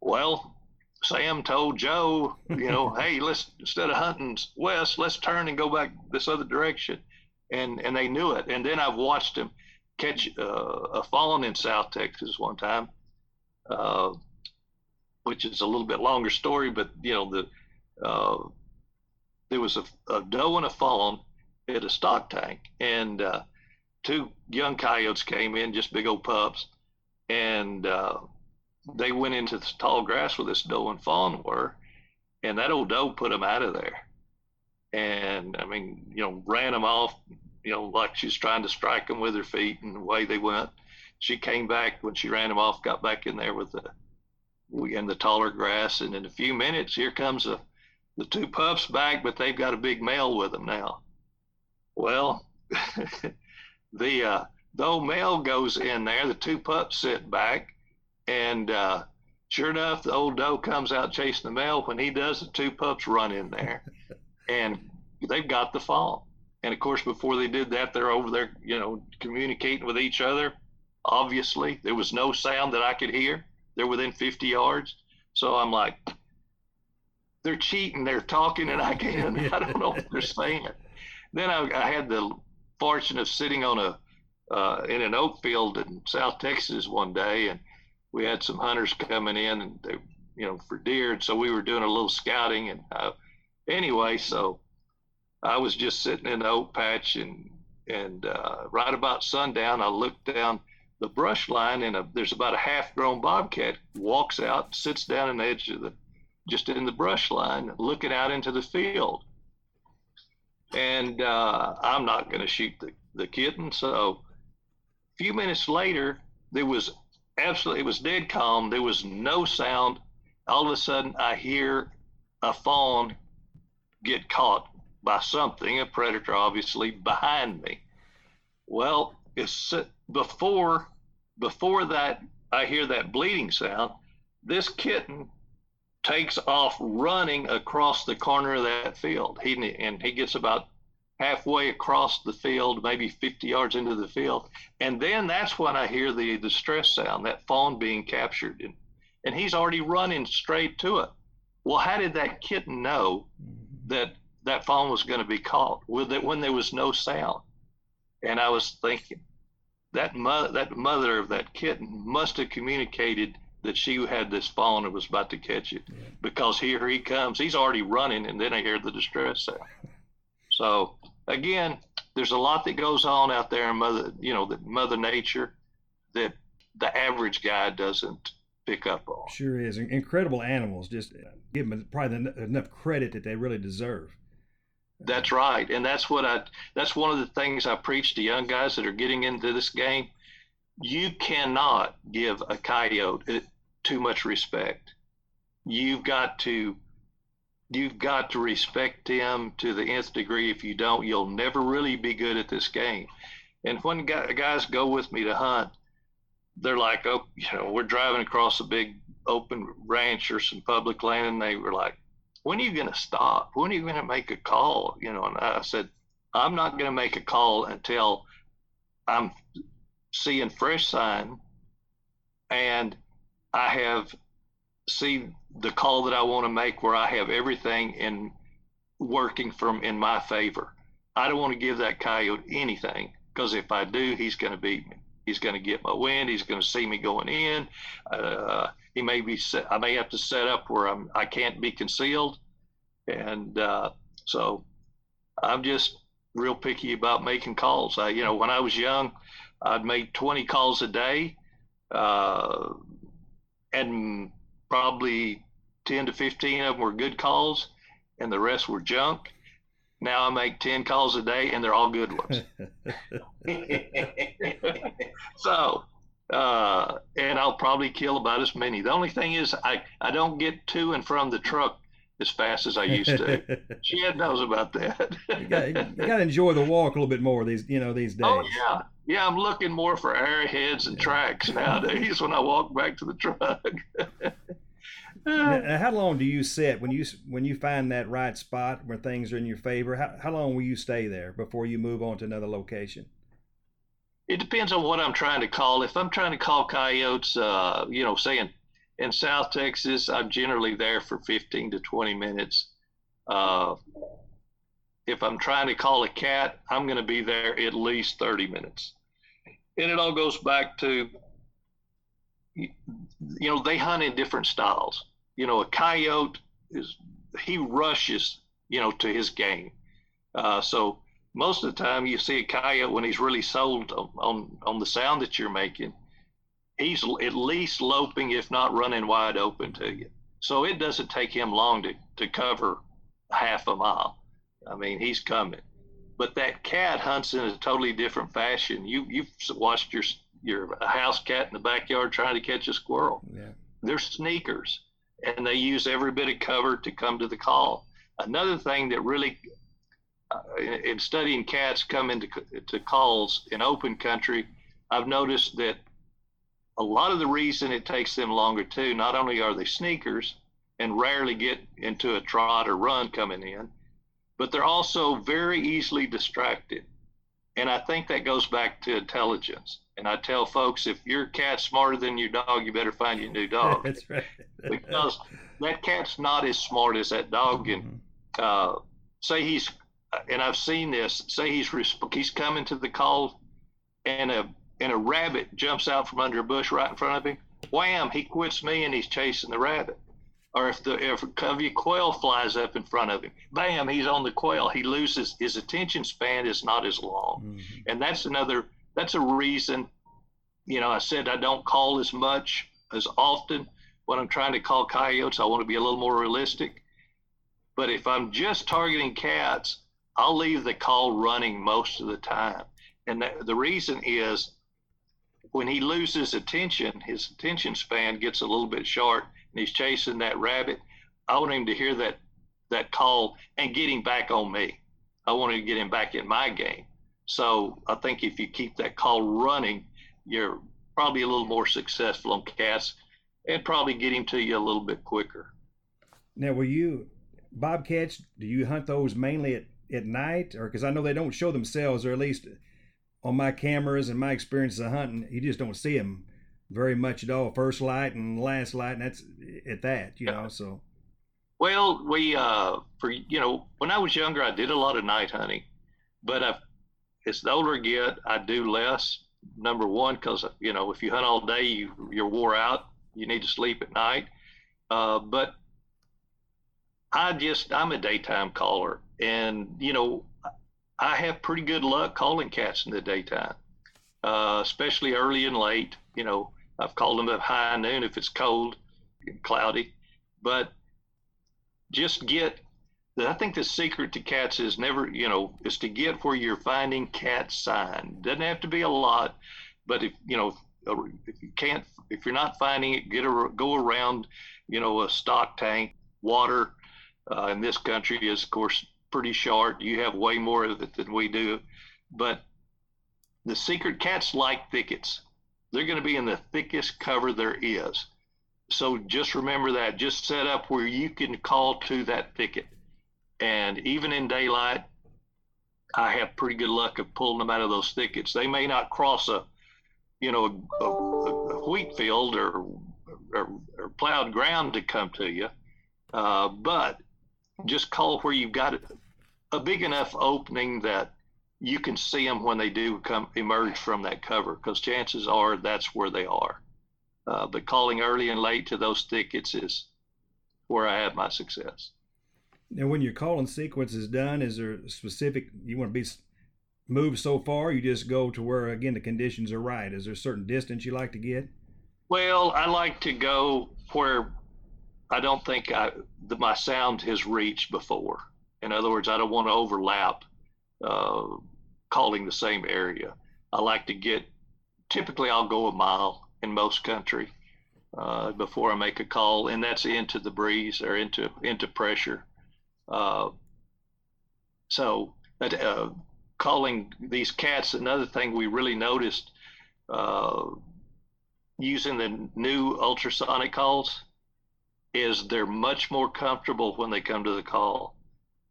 Well, Sam told Joe, you know, [LAUGHS] hey, let's instead of hunting west, let's turn and go back this other direction, and and they knew it. And then I've watched them catch uh, a fawn in South Texas one time, uh, which is a little bit longer story, but you know the uh, there was a, a, doe and a fawn at a stock tank, and uh, two young coyotes came in, just big old pups, and uh, they went into the tall grass where this doe and fawn were, and that old doe put them out of there. And I mean, you know, ran them off, you know, like she was trying to strike them with her feet, and away they went. She came back when she ran them off, got back in there with the in the taller grass, and in a few minutes, here comes a, the two pups back, but they've got a big male with them now. Well, [LAUGHS] the uh, the old male goes in there, the two pups sit back, and uh, sure enough, the old doe comes out chasing the male. When he does, the two pups run in there, [LAUGHS] and they've got the fawn. And of course, before they did that, they're over there, you know, communicating with each other. Obviously, there was no sound that I could hear. They're within 50 yards. So I'm like, they're cheating. They're talking, and I can't. I don't know what they're [LAUGHS] saying. Then I, I had the fortune of sitting on a uh, in an oak field in South Texas one day, and we had some hunters coming in and they, you know, for deer. And so we were doing a little scouting. And uh, anyway, so I was just sitting in the oak patch and, and uh, right about sundown, I looked down the brush line and a, there's about a half grown bobcat walks out, sits down on the edge of the, just in the brush line, looking out into the field. And uh, I'm not going to shoot the, the kitten. So a few minutes later, there was absolutely, it was dead calm. There was no sound. All of a sudden, I hear a fawn get caught by something, a predator, obviously, behind me. Well, it's before before that I hear that bleeding sound. This kitten takes off running across the corner of that field. He and he gets about halfway across the field, maybe 50 yards into the field. And then that's when I hear the distress sound, that fawn being captured. And, and he's already running straight to it. Well, how did that kitten know mm-hmm. that that fawn was going to be caught with it when there was no sound? And I was thinking, that, mo- that mother of that kitten must have communicated that she had this fawn and was about to catch it yeah. because here he comes. He's already running, and then I hear the distress sound. So again, there's a lot that goes on out there in mother, you know, that Mother Nature that the average guy doesn't pick up on. Sure is. Incredible animals. Just give them probably enough credit that they really deserve. That's right, and that's what I. That's one of the things I preach to young guys that are getting into this game. You cannot give a coyote eh, too much respect. You've got to you've got to respect him to the nth degree. If you don't, you'll never really be good at this game. And when guys go with me to hunt, they're like, oh, you know, we're driving across a big open ranch or some public land, and they were like, when are you going to stop? When are you going to make a call? You know, and I said, I'm not going to make a call until I'm seeing fresh sign and I have see the call that I want to make where I have everything in working from in my favor. I don't want to give that coyote anything because if I do, he's going to beat me. He's going to get my wind. He's going to see me going in. Uh, he may be. Set, I may have to set up where I'm. I can't be concealed, and uh, so I'm just real picky about making calls. I, you know, when I was young, I'd make 20 calls a day, uh, and probably 10 to 15 of them were good calls and the rest were junk. Now I make 10 calls a day and they're all good ones. [LAUGHS] [LAUGHS] so, uh, and I'll probably kill about as many. The only thing is, I, I don't get to and from the truck as fast as I used to. [LAUGHS] Chad knows about that. you got to enjoy the walk a little bit more these you know these oh, days. Oh yeah, yeah. I'm looking more for arrowheads and tracks nowadays when I walk back to the truck. Now, how long do you sit when you when you find that right spot where things are in your favor? How, how long will you stay there before you move on to another location? It depends on what I'm trying to call. If I'm trying to call coyotes, uh, you know, saying in South Texas, I'm generally there for 15 to 20 minutes. Uh, if I'm trying to call a cat, I'm going to be there at least 30 minutes. And it all goes back to, you know, they hunt in different styles. You know, a coyote is, he rushes, you know, to his game. Uh, so most of the time you see a coyote when he's really sold on, on, on the sound that you're making, he's at least loping, if not running wide open to you. So it doesn't take him long to, to cover half a mile. I mean, he's coming. But that cat hunts in a totally different fashion. You you've watched your your house cat in the backyard trying to catch a squirrel. Yeah. They're sneakers, and they use every bit of cover to come to the call. Another thing that really, uh, in, in studying cats come into to calls in open country, I've noticed that a lot of the reason it takes them longer too. Not only are they sneakers and rarely get into a trot or run coming in, but they're also very easily distracted. And I think that goes back to intelligence. And I tell folks, if your cat's smarter than your dog, you better find your new dog. [LAUGHS] That's right. because that cat's not as smart as that dog. And uh, say he's, and I've seen this. Say he's he's coming to the call, and a and a rabbit jumps out from under a bush right in front of him. Wham! He quits me and he's chasing the rabbit or if the if a covey quail flies up in front of him, bam, he's on the quail. He loses his attention span is not as long, mm-hmm. and that's another that's a reason. You know, I said I don't call as much as often when I'm trying to call coyotes. I want to be a little more realistic. But if I'm just targeting cats, I'll leave the call running most of the time, and the, the reason is when he loses attention, his attention span gets a little bit short and he's chasing that rabbit, I want him to hear that that call and get him back on me. I want to get him back in my game. So I think if you keep that call running, you're probably a little more successful on cats and probably get him to you a little bit quicker. Now, will you bobcats? Do you hunt those mainly at, at night, or because I know they don't show themselves, or at least on my cameras and my experience of hunting, you just don't see them very much at all. First light and last light, and that's at that, you yeah. know. So, well, we uh, for you know, when I was younger, I did a lot of night hunting, but I've, as the older I get, I do less. Number one, because you know, if you hunt all day, you you're wore out. You need to sleep at night. Uh, but I just I'm a daytime caller, and you know, I have pretty good luck calling cats in the daytime, uh, especially early and late. You know, I've called them at high noon if it's cold and cloudy. But just get, I think the secret to cats is never, you know, is to get where you're finding cat sign. Doesn't have to be a lot, but if, you know, if you can't, if you're not finding it, get a, go around, you know, a stock tank. Water uh, in this country is, of course, pretty short. You have way more of it than we do. But the secret cats like thickets they're going to be in the thickest cover there is. So just remember that. Just set up where you can call to that thicket. And even in daylight, I have pretty good luck of pulling them out of those thickets. They may not cross a, you know, a, a, a wheat field or, or, or, plowed ground to come to you, uh, but just call where you've got a big enough opening that you can see them when they do come emerge from that cover because chances are that's where they are. Uh, but calling early and late to those thickets is where I have my success. Now, when your calling sequence is done, is there specific you want to be moved so far? You just go to where again the conditions are right. Is there a certain distance you like to get? Well, I like to go where I don't think I, the, my sound has reached before. In other words, I don't want to overlap uh, calling the same area. I like to get, typically, I'll go a mile in most country uh, before I make a call, and that's into the breeze or into into pressure. Uh, so, uh, calling these cats, another thing we really noticed uh, using the new ultrasonic calls. is they're much more comfortable when they come to the call.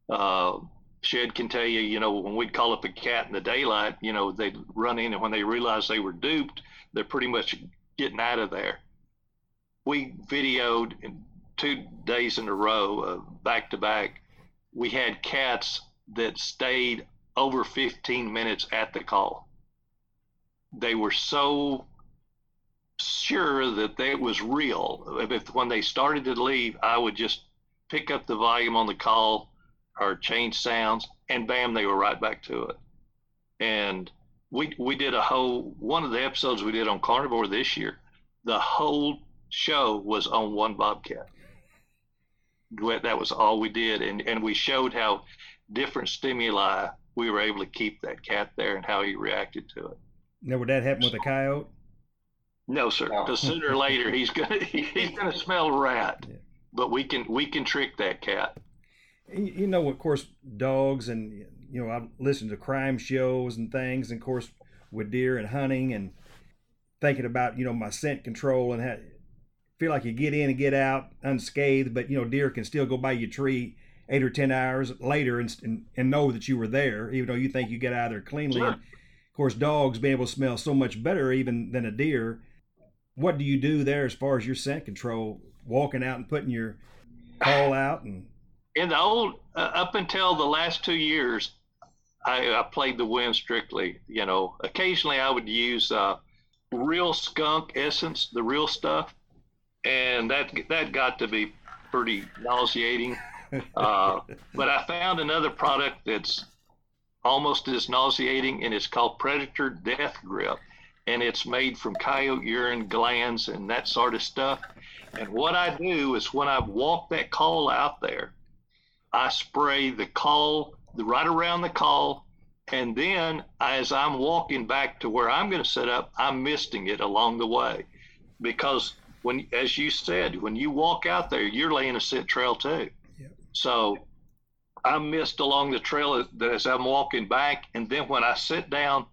Uh, Shed can tell you, you know, when we'd call up a cat in the daylight, you know, they'd run in and when they realized they were duped, they're pretty much getting out of there. We videoed two days in a row, back to back. We had cats that stayed over 15 minutes at the call. They were so sure that it was real. If when they started to leave, I would just pick up the volume on the call or change sounds, and bam, they were right back to it. And we we did a whole one of the episodes we did on carnivore this year. The whole show was on one bobcat. That was all we did, and and we showed how different stimuli we were able to keep that cat there and how he reacted to it. Now, would that happen with a coyote? No, sir. Because sooner or later he's gonna [LAUGHS] he's gonna smell rat. Yeah. But we can we can trick that cat. You know, of course, dogs and you know I listen to crime shows and things, and of course with deer and hunting and thinking about you know my scent control and how feel like you get in and get out unscathed, but you know deer can still go by your tree eight or ten hours later and and, and know that you were there, even though you think you get out of there cleanly. Sure. And of course, dogs being able to smell so much better even than a deer. What do you do there as far as your scent control? Walking out and putting your call out and [SIGHS] in the old uh, up until the last two years, I, I, played the wind strictly. You know, occasionally I would use uh, real skunk essence, the real stuff, and that that got to be pretty nauseating. Uh, [LAUGHS] but I found another product that's almost as nauseating, and it's called Predator Death Grip, and it's made from coyote urine glands and that sort of stuff. And what I do is when I walk that call out there, I spray the call right around the call, and then as I'm walking back to where I'm going to set up, I'm misting it along the way, because when, as you said, when you walk out there, you're laying a scent trail too. Yep. So I mist along the trail as I'm walking back, and then when I sit down,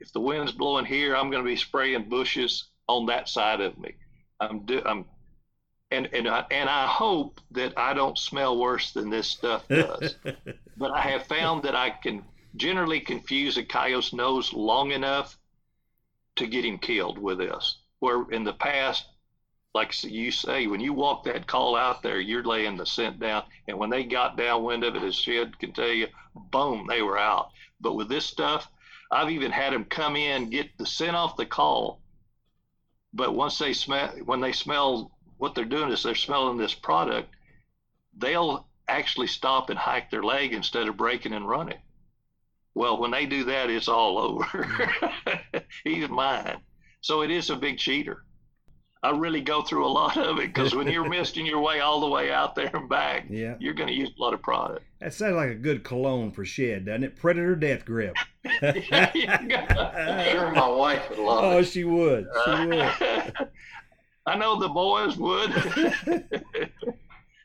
if the wind's blowing here, I'm going to be spraying bushes on that side of me. I'm do, I'm and and I, and I hope that I don't smell worse than this stuff [LAUGHS] does. but I have found that I can generally confuse a coyote's nose long enough to get him killed with this. Where in the past, like you say, when you walk that call out there, you're laying the scent down, and when they got downwind of it, as Shed can tell you, boom, they were out. But with this stuff, I've even had them come in, get the scent off the call, but once they smell, when they smell what they're doing is they're smelling this product, they'll actually stop and hike their leg instead of breaking and running. Well, when they do that, it's all over. [LAUGHS] He's mine. So it is a big cheater. I really go through a lot of it because when you're [LAUGHS] misting your way all the way out there and back, yeah. you're going to use a lot of product. That sounds like a good cologne for shed, doesn't it? Predator Death Grip. I'm [LAUGHS] [LAUGHS] sure my wife would love oh, it. Oh, she would. She would. I know the boys would.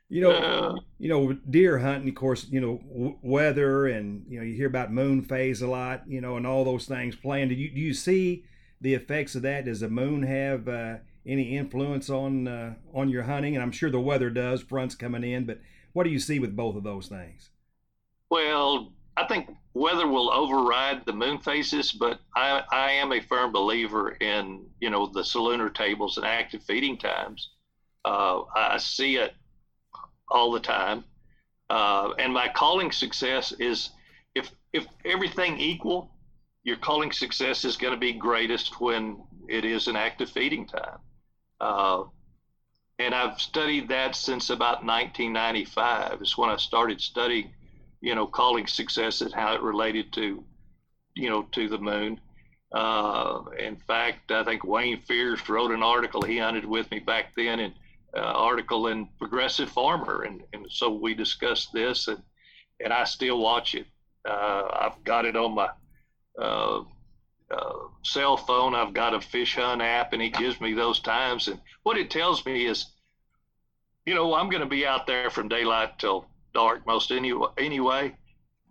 you know, uh, you know, deer hunting. Of course, you know, w- weather, and you know, you hear about moon phase a lot. You know, and all those things playing. Do you do you see the effects of that? Does the moon have uh, any influence on uh, on your hunting? And I'm sure the weather does. Fronts coming in, but what do you see with both of those things? Well, I think weather will override the moon phases, but I, I am a firm believer in you know the solunar tables and active feeding times. Uh, I see it all the time, uh, and my calling success is if if everything equal, your calling success is going to be greatest when it is an active feeding time. Uh, and I've studied that since about 1995. Is when I started studying you know, calling success and how it related to, you know, to the moon. Uh, in fact, I think Wayne Fears wrote an article. He hunted with me back then, an uh, article in Progressive Farmer, and, and so we discussed this, and and I still watch it. Uh, I've got it on my uh, cell phone. I've got a fish hunt app, and it gives me those times. And what it tells me is, you know, I'm going to be out there from daylight till dark most any, anyway.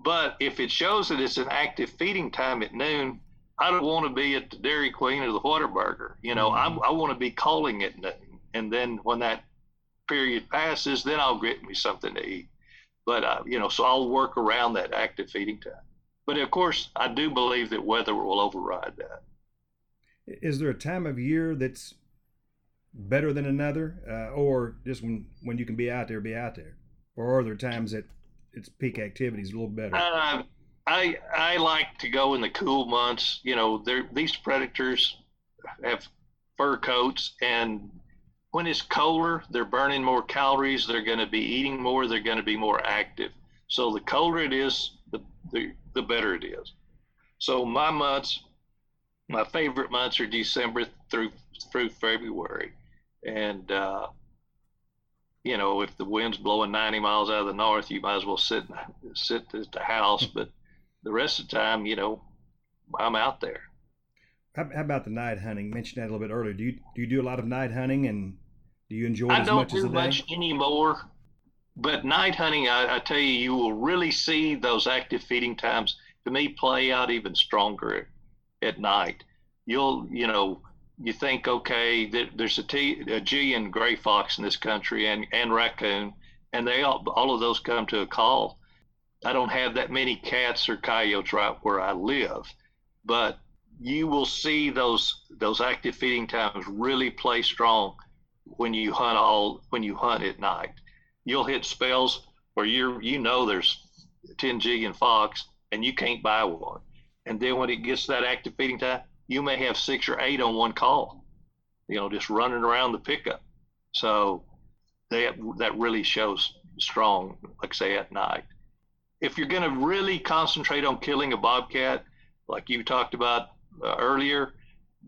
But if it shows that it's an active feeding time at noon, I don't want to be at the Dairy Queen or the Whataburger. You know, mm-hmm. i want to be calling at noon. And then when that period passes, then I'll get me something to eat. But uh, you know, so I'll work around that active feeding time. But of course, I do believe that weather will override that. Is there a time of year that's better than another, uh, or just when when you can be out there, be out there, or are there times that its peak activity is a little better? Uh, I I like to go in the cool months. You know, these predators have fur coats, and when it's colder, they're burning more calories. They're going to be eating more. They're going to be more active. So the colder it is, the, the the better it is. So my months, my favorite months are December through through February, and uh, you know if the wind's blowing 90 miles out of the north, you might as well sit sit at the house. [LAUGHS] But the rest of the time, you know, I'm out there. How, how about the night hunting? You mentioned that a little bit earlier. Do you do you do a lot of night hunting, and do you enjoy it as much as I don't do much anymore. But night hunting, I, I tell you, you will really see those active feeding times to me play out even stronger at night. You'll, you know, you think, okay, there's a, T, a G and gray fox in this country and, and raccoon, and they all, all of those come to a call. I don't have that many cats or coyotes right where I live, but you will see those those active feeding times really play strong when you hunt all when you hunt at night. You'll hit spells where you're you know there's 10 G and fox and you can't buy one. And then when it gets that active feeding time, you may have six or eight on one call, you know, just running around the pickup. So that that really shows strong, like say at night. If you're going to really concentrate on killing a bobcat, like you talked about uh, earlier,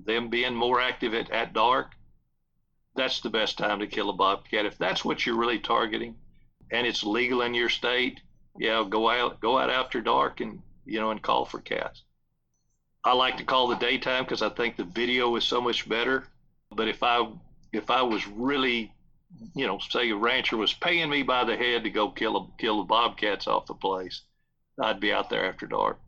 them being more active at, at dark, that's the best time to kill a bobcat. If that's what you're really targeting, and it's legal in your state, yeah, go out go out after dark and you know and call for cats. I like to call the daytime because I think the video is so much better. But if I if I was really, you know, say a rancher was paying me by the head to go kill a, kill the bobcats off the place, I'd be out there after dark.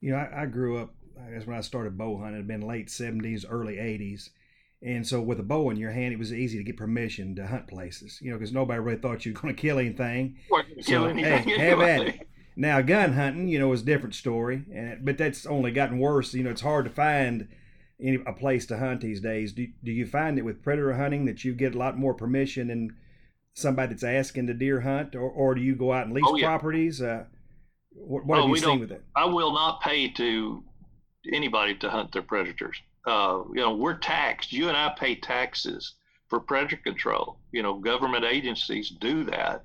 You know, I, I grew up. I guess when I started bow hunting, it'd been late '70s, early '80s, and so with a bow in your hand, it was easy to get permission to hunt places. You know, because nobody really thought you were going [LAUGHS] to kill anything. So kill anything hey, have at it. Now, gun hunting, you know, is a different story, and but that's only gotten worse. You know, it's hard to find any a place to hunt these days. Do do you find it with predator hunting that you get a lot more permission and somebody that's asking to deer hunt, or, or do you go out and lease oh, yeah. properties? Uh, what, what oh, have you seen with it? I will not pay to anybody to hunt their predators. Uh, you know, we're taxed. You and I pay taxes for predator control. You know, government agencies do that.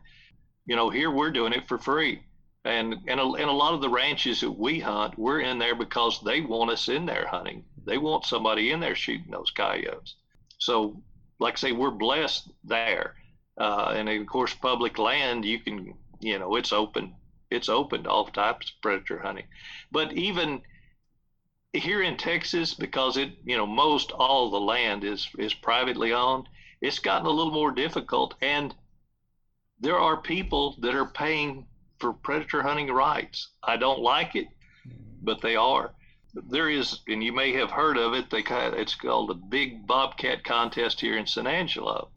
You know, here we're doing it for free. And and a, and a lot of the ranches that we hunt, we're in there because they want us in there hunting. They want somebody in there shooting those coyotes. So, like I say, we're blessed there. Uh, and of course, public land, you can, you know, it's open. It's open to all types of predator hunting. But even here in Texas, because it, you know, most all the land is is privately owned, it's gotten a little more difficult. And there are people that are paying for predator hunting rights. I don't like it, but they are. There is, and you may have heard of it. They it's called the Big Bobcat Contest here in San Angelo,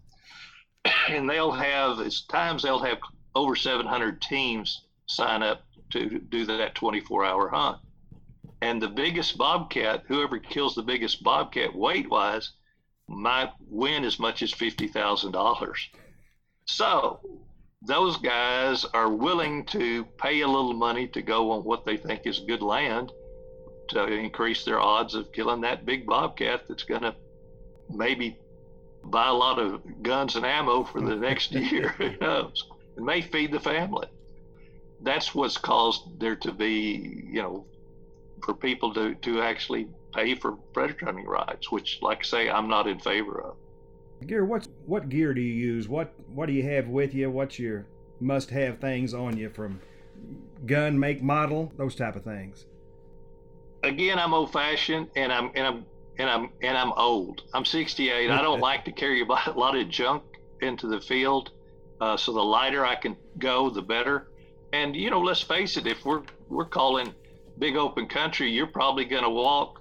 [CLEARS THROAT] and they'll have it's times they'll have over 700 teams sign up to do that 24-hour hunt. And the biggest bobcat, whoever kills the biggest bobcat weight-wise, might win as much as fifty thousand dollars. So those guys are willing to pay a little money to go on what they think is good land to increase their odds of killing that big bobcat that's going to maybe buy a lot of guns and ammo for the next [LAUGHS] year. Who knows? It may feed the family. That's what's caused there to be, you know, for people to, to actually pay for predator hunting rights, which, like I say, I'm not in favor of. Gear, what what gear do you use? What what do you have with you? What's your must have things on you from gun, make, model, those type of things? Again, I'm old fashioned and I'm and I'm and I'm and I'm old. I'm 68. I don't [LAUGHS] like to carry a lot of junk into the field. Uh, so the lighter I can go, the better. And you know, let's face it, if we're we're calling big open country, you're probably going to walk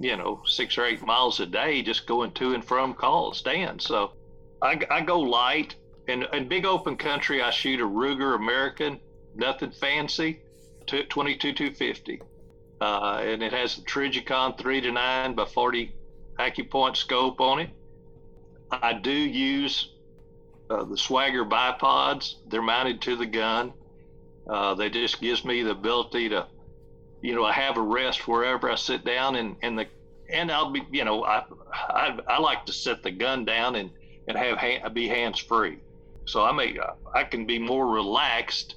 you know, six or eight miles a day just going to and from call stands. So I, I go light. And in big open country, I shoot a Ruger American, nothing fancy, 22 250. Uh, and it has the Trijicon 3 to 9 by 40 AccuPoint scope on it. I do use uh, the Swagger bipods. They're mounted to the gun. Uh, they just gives me the ability to, you know, I have a rest wherever I sit down, and and the and I'll be, you know, I I, I like to set the gun down and and have hand, be hands free, so I may I can be more relaxed,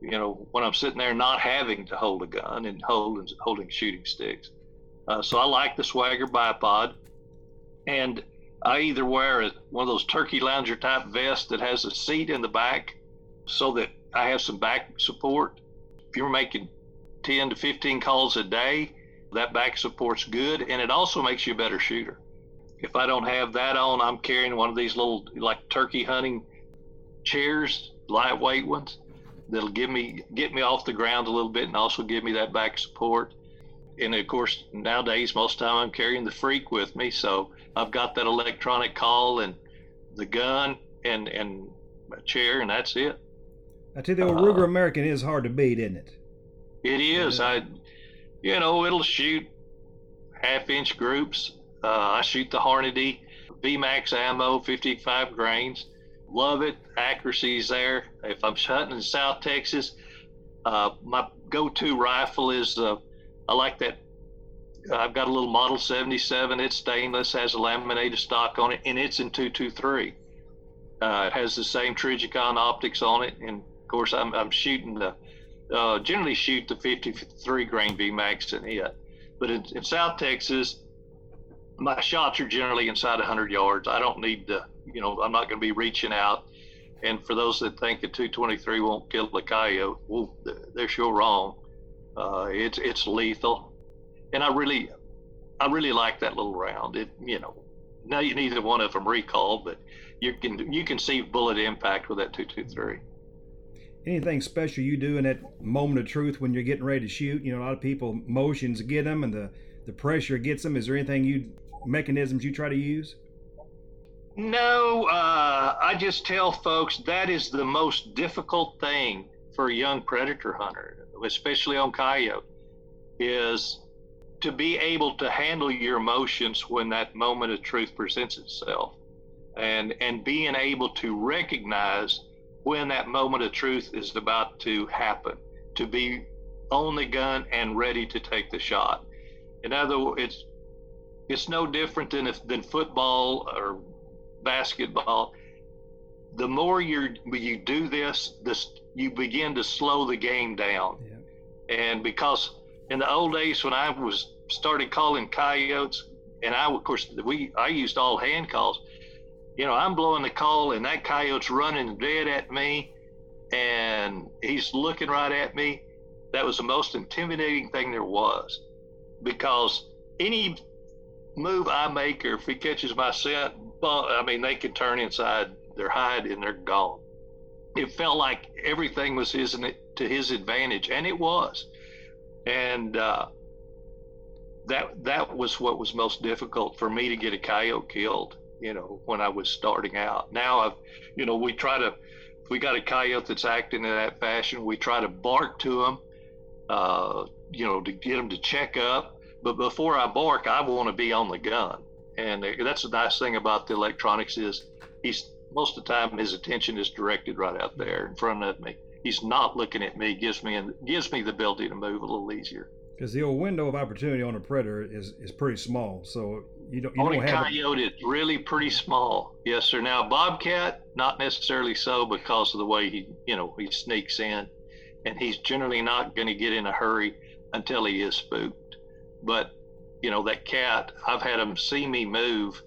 you know, when I'm sitting there not having to hold a gun and holding holding shooting sticks. Uh, so I like the Swagger bipod, and I either wear a, one of those turkey lounger type vests that has a seat in the back, so that I have some back support. If you're making 10 to 15 calls a day, that back support's good, and it also makes you a better shooter. If I don't have that on, I'm carrying one of these little like turkey hunting chairs, lightweight ones, that'll give me get me off the ground a little bit and also give me that back support. And of course, nowadays most of the time I'm carrying the freak with me, so I've got that electronic call and the gun and and a chair, and that's it. I tell you, the old Ruger uh, American is hard to beat, isn't it? It is. Yeah. I, you know, it'll shoot half inch groups. Uh, I shoot the Hornady VMAX ammo, 55 grains. Love it. Accuracy's there. If I'm hunting in South Texas, uh, my go-to rifle is uh, I like that. I've got a little Model 77. It's stainless, has a laminated stock on it, and it's in 223. Uh, it has the same Trijicon optics on it, and of course, I'm, I'm shooting the uh, generally shoot the 53 grain VMAX and hit. But in, in South Texas, my shots are generally inside 100 yards. I don't need to, you know, I'm not going to be reaching out. And for those that think a 223 won't kill a coyote, well, they're sure wrong. Uh, it's it's lethal, and I really, I really like that little round. It, you know, now you neither one of them recalled, but you can you can see bullet impact with that 223 anything special you do in that moment of truth when you're getting ready to shoot? You know, a lot of people motions get them, and the the pressure gets them. Is there anything you mechanisms you try to use? No, uh, I just tell folks that is the most difficult thing for a young predator hunter, especially on coyote, is to be able to handle your emotions when that moment of truth presents itself, and and being able to recognize when that moment of truth is about to happen, to be on the gun and ready to take the shot. In other words, it's it's no different than if, than football or basketball. The more you you do this, this you begin to slow the game down. Yeah. And because in the old days when I was started calling coyotes, and I of course we I used all hand calls you know, I'm blowing the call and that coyote's running dead at me and he's looking right at me. That was the most intimidating thing there was because any move I make or if he catches my scent, I mean, they can turn inside their hide and they're gone. It felt like everything was his to his advantage, and it was. And uh, that that was what was most difficult for me to get a coyote killed you know, when I was starting out. Now I've, you know, we try to, we got a coyote that's acting in that fashion, we try to bark to them, uh, you know, to get them to check up. But before I bark, I want to be on the gun. And that's the nice thing about the electronics is he's most of the time his attention is directed right out there in front of me. He's not looking at me. gives me and gives me the ability to move a little easier. Because the old window of opportunity on a predator is is pretty small. So you don't. You Only don't coyote is really pretty small. Yes, sir. Now bobcat, not necessarily so because of the way he, you know, he sneaks in, and he's generally not going to get in a hurry until he is spooked. But you know that cat, I've had him see me move,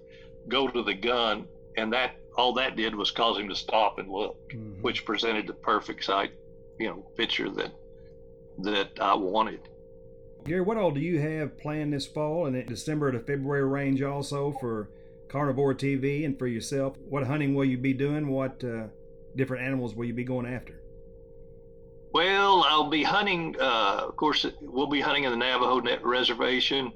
go to the gun, and that all that did was cause him to stop and look, mm-hmm. which presented the perfect sight, you know, picture that that I wanted. Gary, what all do you have planned this fall and in December to February range also for Carnivore TV and for yourself? What hunting will you be doing? What uh, different animals will you be going after? Well, I'll be hunting. Uh, of course, we'll be hunting in the Navajo Reservation.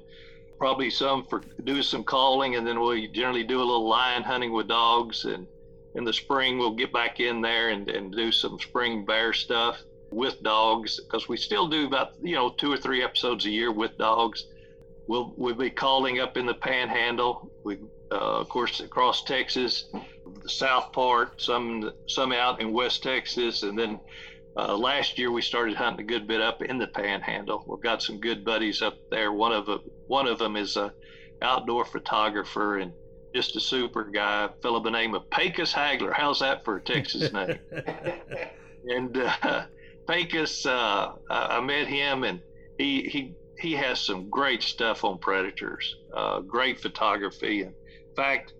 Probably some for doing some calling, and then we generally do a little lion hunting with dogs. And in the spring, we'll get back in there and, and do some spring bear stuff with dogs because we still do about you know two or three episodes a year with dogs. We'll we'll be calling up in the Panhandle. We uh, of course across Texas, the south part, some some out in West Texas, and then uh, last year we started hunting a good bit up in the Panhandle. We've got some good buddies up there. One of them, one of them is a outdoor photographer and just a super guy, a fellow by the name of Pecos Hagler. How's that for a Texas name? [LAUGHS] and uh, Pecos, uh, I met him, and he he he has some great stuff on predators, uh, great photography. In fact,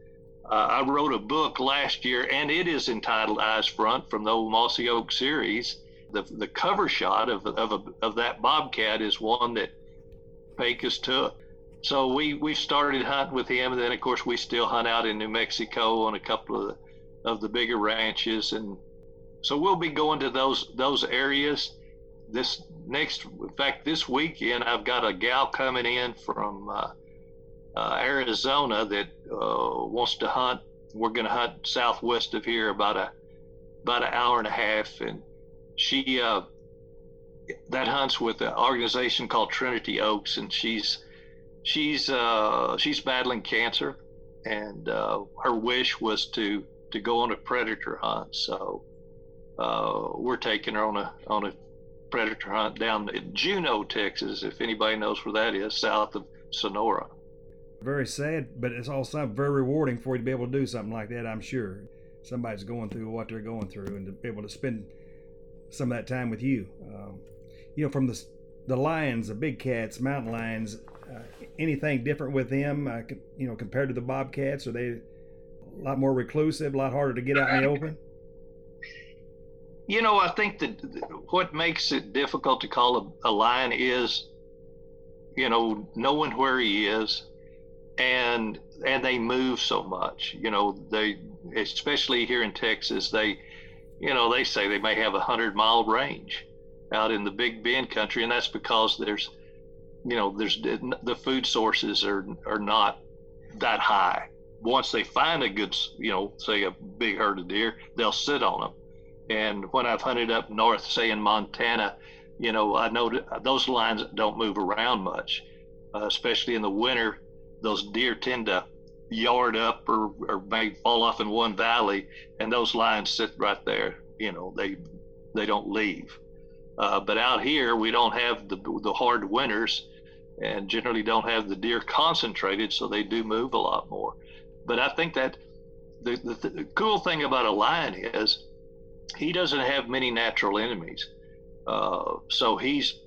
uh, I wrote a book last year, and it is entitled Eyes Front from the old Mossy Oak series. The, the cover shot of, of, a, of that bobcat is one that Pecos took. So we, we started hunting with him, and then of course we still hunt out in New Mexico on a couple of the, of the bigger ranches, and so we'll be going to those those areas. This next, in fact, this weekend I've got a gal coming in from uh, uh, Arizona that uh, wants to hunt. We're going to hunt southwest of here about a about an hour and a half, and she uh, that hunts with an organization called Trinity Oaks, and she's she's uh, she's battling cancer, and uh, her wish was to to go on a predator hunt. So uh, we're taking her on a on a predator hunt down in Juno, Texas. If anybody knows where that is, south of Sonora. Very sad, but it's also very rewarding for you to be able to do something like that. I'm sure somebody's going through what they're going through, and to be able to spend some of that time with you. Um, you know, from the the lions, the big cats, mountain lions. Uh, anything different with them? Uh, you know, compared to the bobcats, are they a lot more reclusive, a lot harder to get out in the open? You know, I think that what makes it difficult to call a, a lion is, you know, knowing where he is, and and they move so much. You know, they especially here in Texas, they, you know, they say they may have a hundred mile range out in the Big Bend country, and that's because there's, you know, there's the food sources are are not that high. Once they find a good, you know, say a big herd of deer, they'll sit on them and when I've hunted up north, say in Montana, you know, I know those lines don't move around much, uh, especially in the winter. Those deer tend to yard up or, or may fall off in one valley, and those lines sit right there. You know, they they don't leave. Uh, but out here, we don't have the the hard winters, and generally don't have the deer concentrated, so they do move a lot more. But I think that the, the, the cool thing about a lion is he doesn't have many natural enemies. Uh, so he's,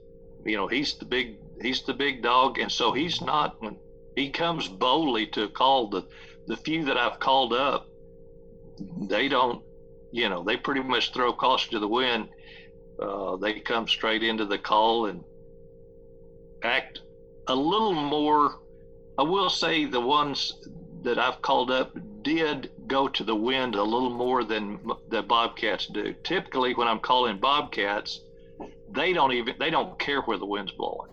you know, he's the big, he's the big dog, and so he's not. When he comes boldly to call the, the few that I've called up, they don't, you know, they pretty much throw caution to the wind. Uh, they come straight into the call and act a little more. I will say the ones that I've called up did go to the wind a little more than the bobcats do. Typically, when I'm calling bobcats, they don't even they don't care where the wind's blowing.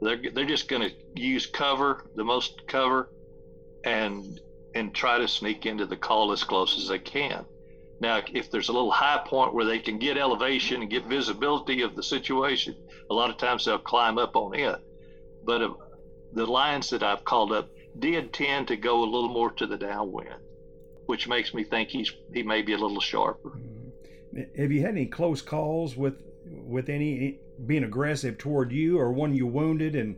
They're they're just going to use cover, the most cover, and and try to sneak into the call as close as they can. Now, if there's a little high point where they can get elevation and get visibility of the situation, a lot of times they'll climb up on it. But uh, the lions that I've called up did tend to go a little more to the downwind which makes me think he's he may be a little sharper. Mm-hmm. Have you had any close calls with with any being aggressive toward you, or one you wounded and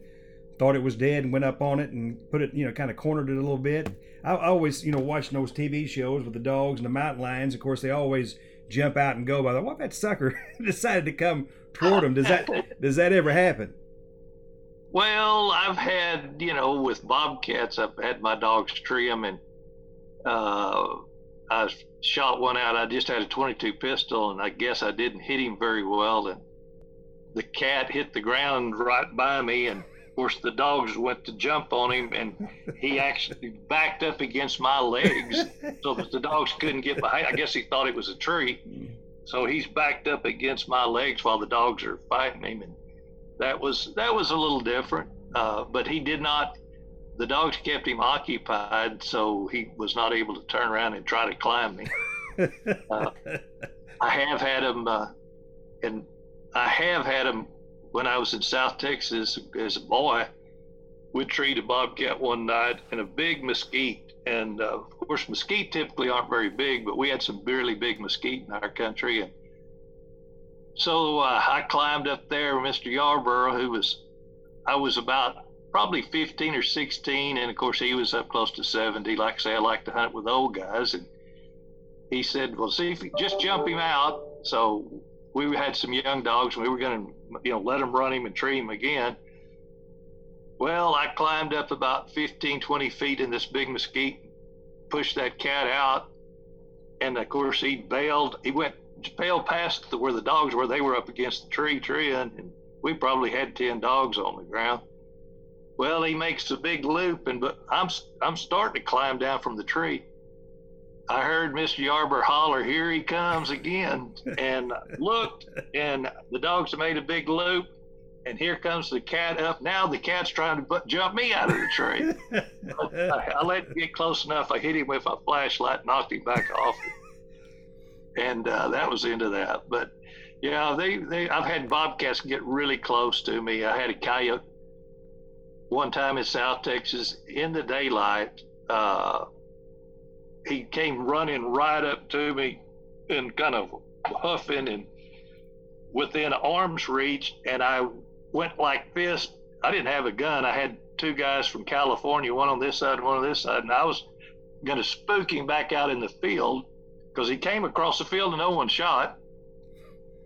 thought it was dead and went up on it and put it, you know, kind of cornered it a little bit? I, I always, you know, watching those TV shows with the dogs and the mountain lions. Of course, they always jump out and go by. What if that sucker [LAUGHS] decided to come toward them? Does that [LAUGHS] does that ever happen? Well, I've had, you know, with bobcats, I've had my dogs tree them and uh, I shot one out. I just had a 22 pistol, and I guess I didn't hit him very well. And the cat hit the ground right by me, and of course the dogs went to jump on him, and he actually backed up against my legs, so that the dogs couldn't get behind. I guess he thought it was a tree, so he's backed up against my legs while the dogs are fighting him, and that was that was a little different. Uh, but he did not the dogs kept him occupied, so he was not able to turn around and try to climb me. [LAUGHS] Uh, I have had him, uh, and I have had him when I was in South Texas as a boy. We'd treat a bobcat one night and a big mesquite. And uh, of course, mesquite typically aren't very big, but we had some really big mesquite in our country. And so uh, I climbed up there Mr. Yarborough, who was, I was about probably 15 or 16. And of course, he was up close to 70. Like I say, I like to hunt with old guys. And he said, well, see if you just jump him out. So we had some young dogs and we were going to, you know, let them run him and tree him again. Well, I climbed up about 15, 20 feet in this big mesquite, pushed that cat out. And of course, he bailed. He went, bailed past the, where the dogs were. They were up against the tree, tree, And we probably had 10 dogs on the ground. Well, he makes a big loop, and but I'm I'm starting to climb down from the tree. I heard Mr. Yarborough holler, "Here he comes again!" and looked, and the dogs have made a big loop, and here comes the cat up. Now the cat's trying to jump me out of the tree. [LAUGHS] I, I, let him get close enough. I hit him with a flashlight, knocked him back off, and uh, that was the end of that. But yeah, they, they I've had bobcats get really close to me. I had a coyote one time in South Texas in the daylight. Uh, he came running right up to me and kind of huffing and within arm's reach. And I went like this. I didn't have a gun. I had two guys from California, one on this side, one on this side. And I was going to spook him back out in the field because he came across the field and no one shot.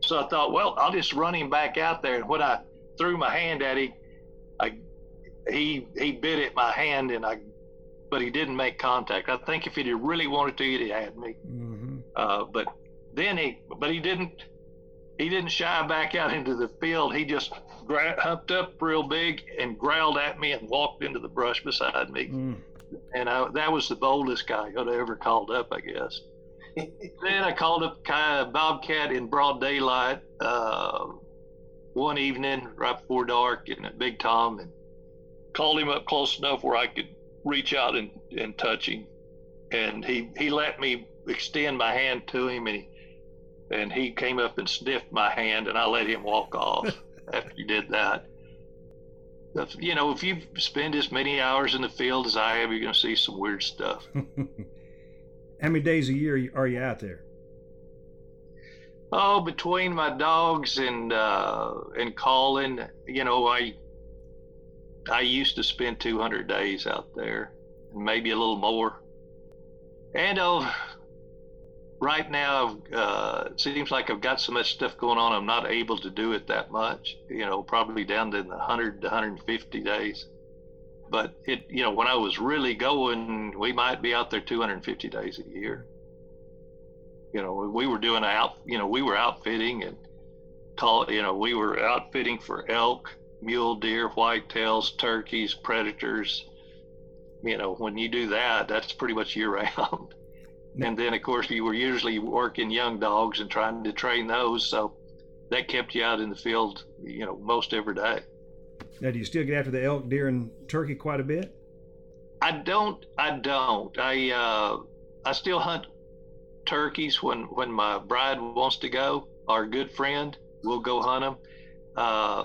So I thought, well, I'll just run him back out there. And when I threw my hand at him, I he he bit at my hand and I, but he didn't make contact. I think if he really wanted to, he'd have had me. Mm-hmm. Uh, but then he, but he didn't. He didn't shy back out into the field. He just gra- humped up real big and growled at me and walked into the brush beside me. Mm. And I, that was the boldest guy I'd ever called up, I guess. Then I called up bobcat in broad daylight uh, one evening right before dark and Big Tom, and called him up close enough where I could reach out and, and touch him. And he, he let me extend my hand to him and he, and he came up and sniffed my hand and I let him walk off [LAUGHS] after he did that. You know, if you spend as many hours in the field as I have, you're going to see some weird stuff. [LAUGHS] How many days a year are you out there? Oh, between my dogs and uh, and calling, you know, I I used to spend 200 days out there, and maybe a little more. And uh, right now, uh, it seems like I've got so much stuff going on, I'm not able to do it that much. You know, probably down to the 100 to 150 days. But it, you know, when I was really going, we might be out there 250 days a year. You know, we were doing out, you know, we were outfitting and call, you know, we were outfitting for elk mule deer, whitetails, turkeys, predators. You know, when you do that, that's pretty much year round. and then, of course, you were usually working young dogs and trying to train those. So that kept you out in the field, you know, most every day. Now, do you still get after the elk, deer, and turkey quite a bit? I don't. I don't. I uh, I still hunt turkeys when when my bride wants to go. Our good friend, we'll go hunt them. Uh,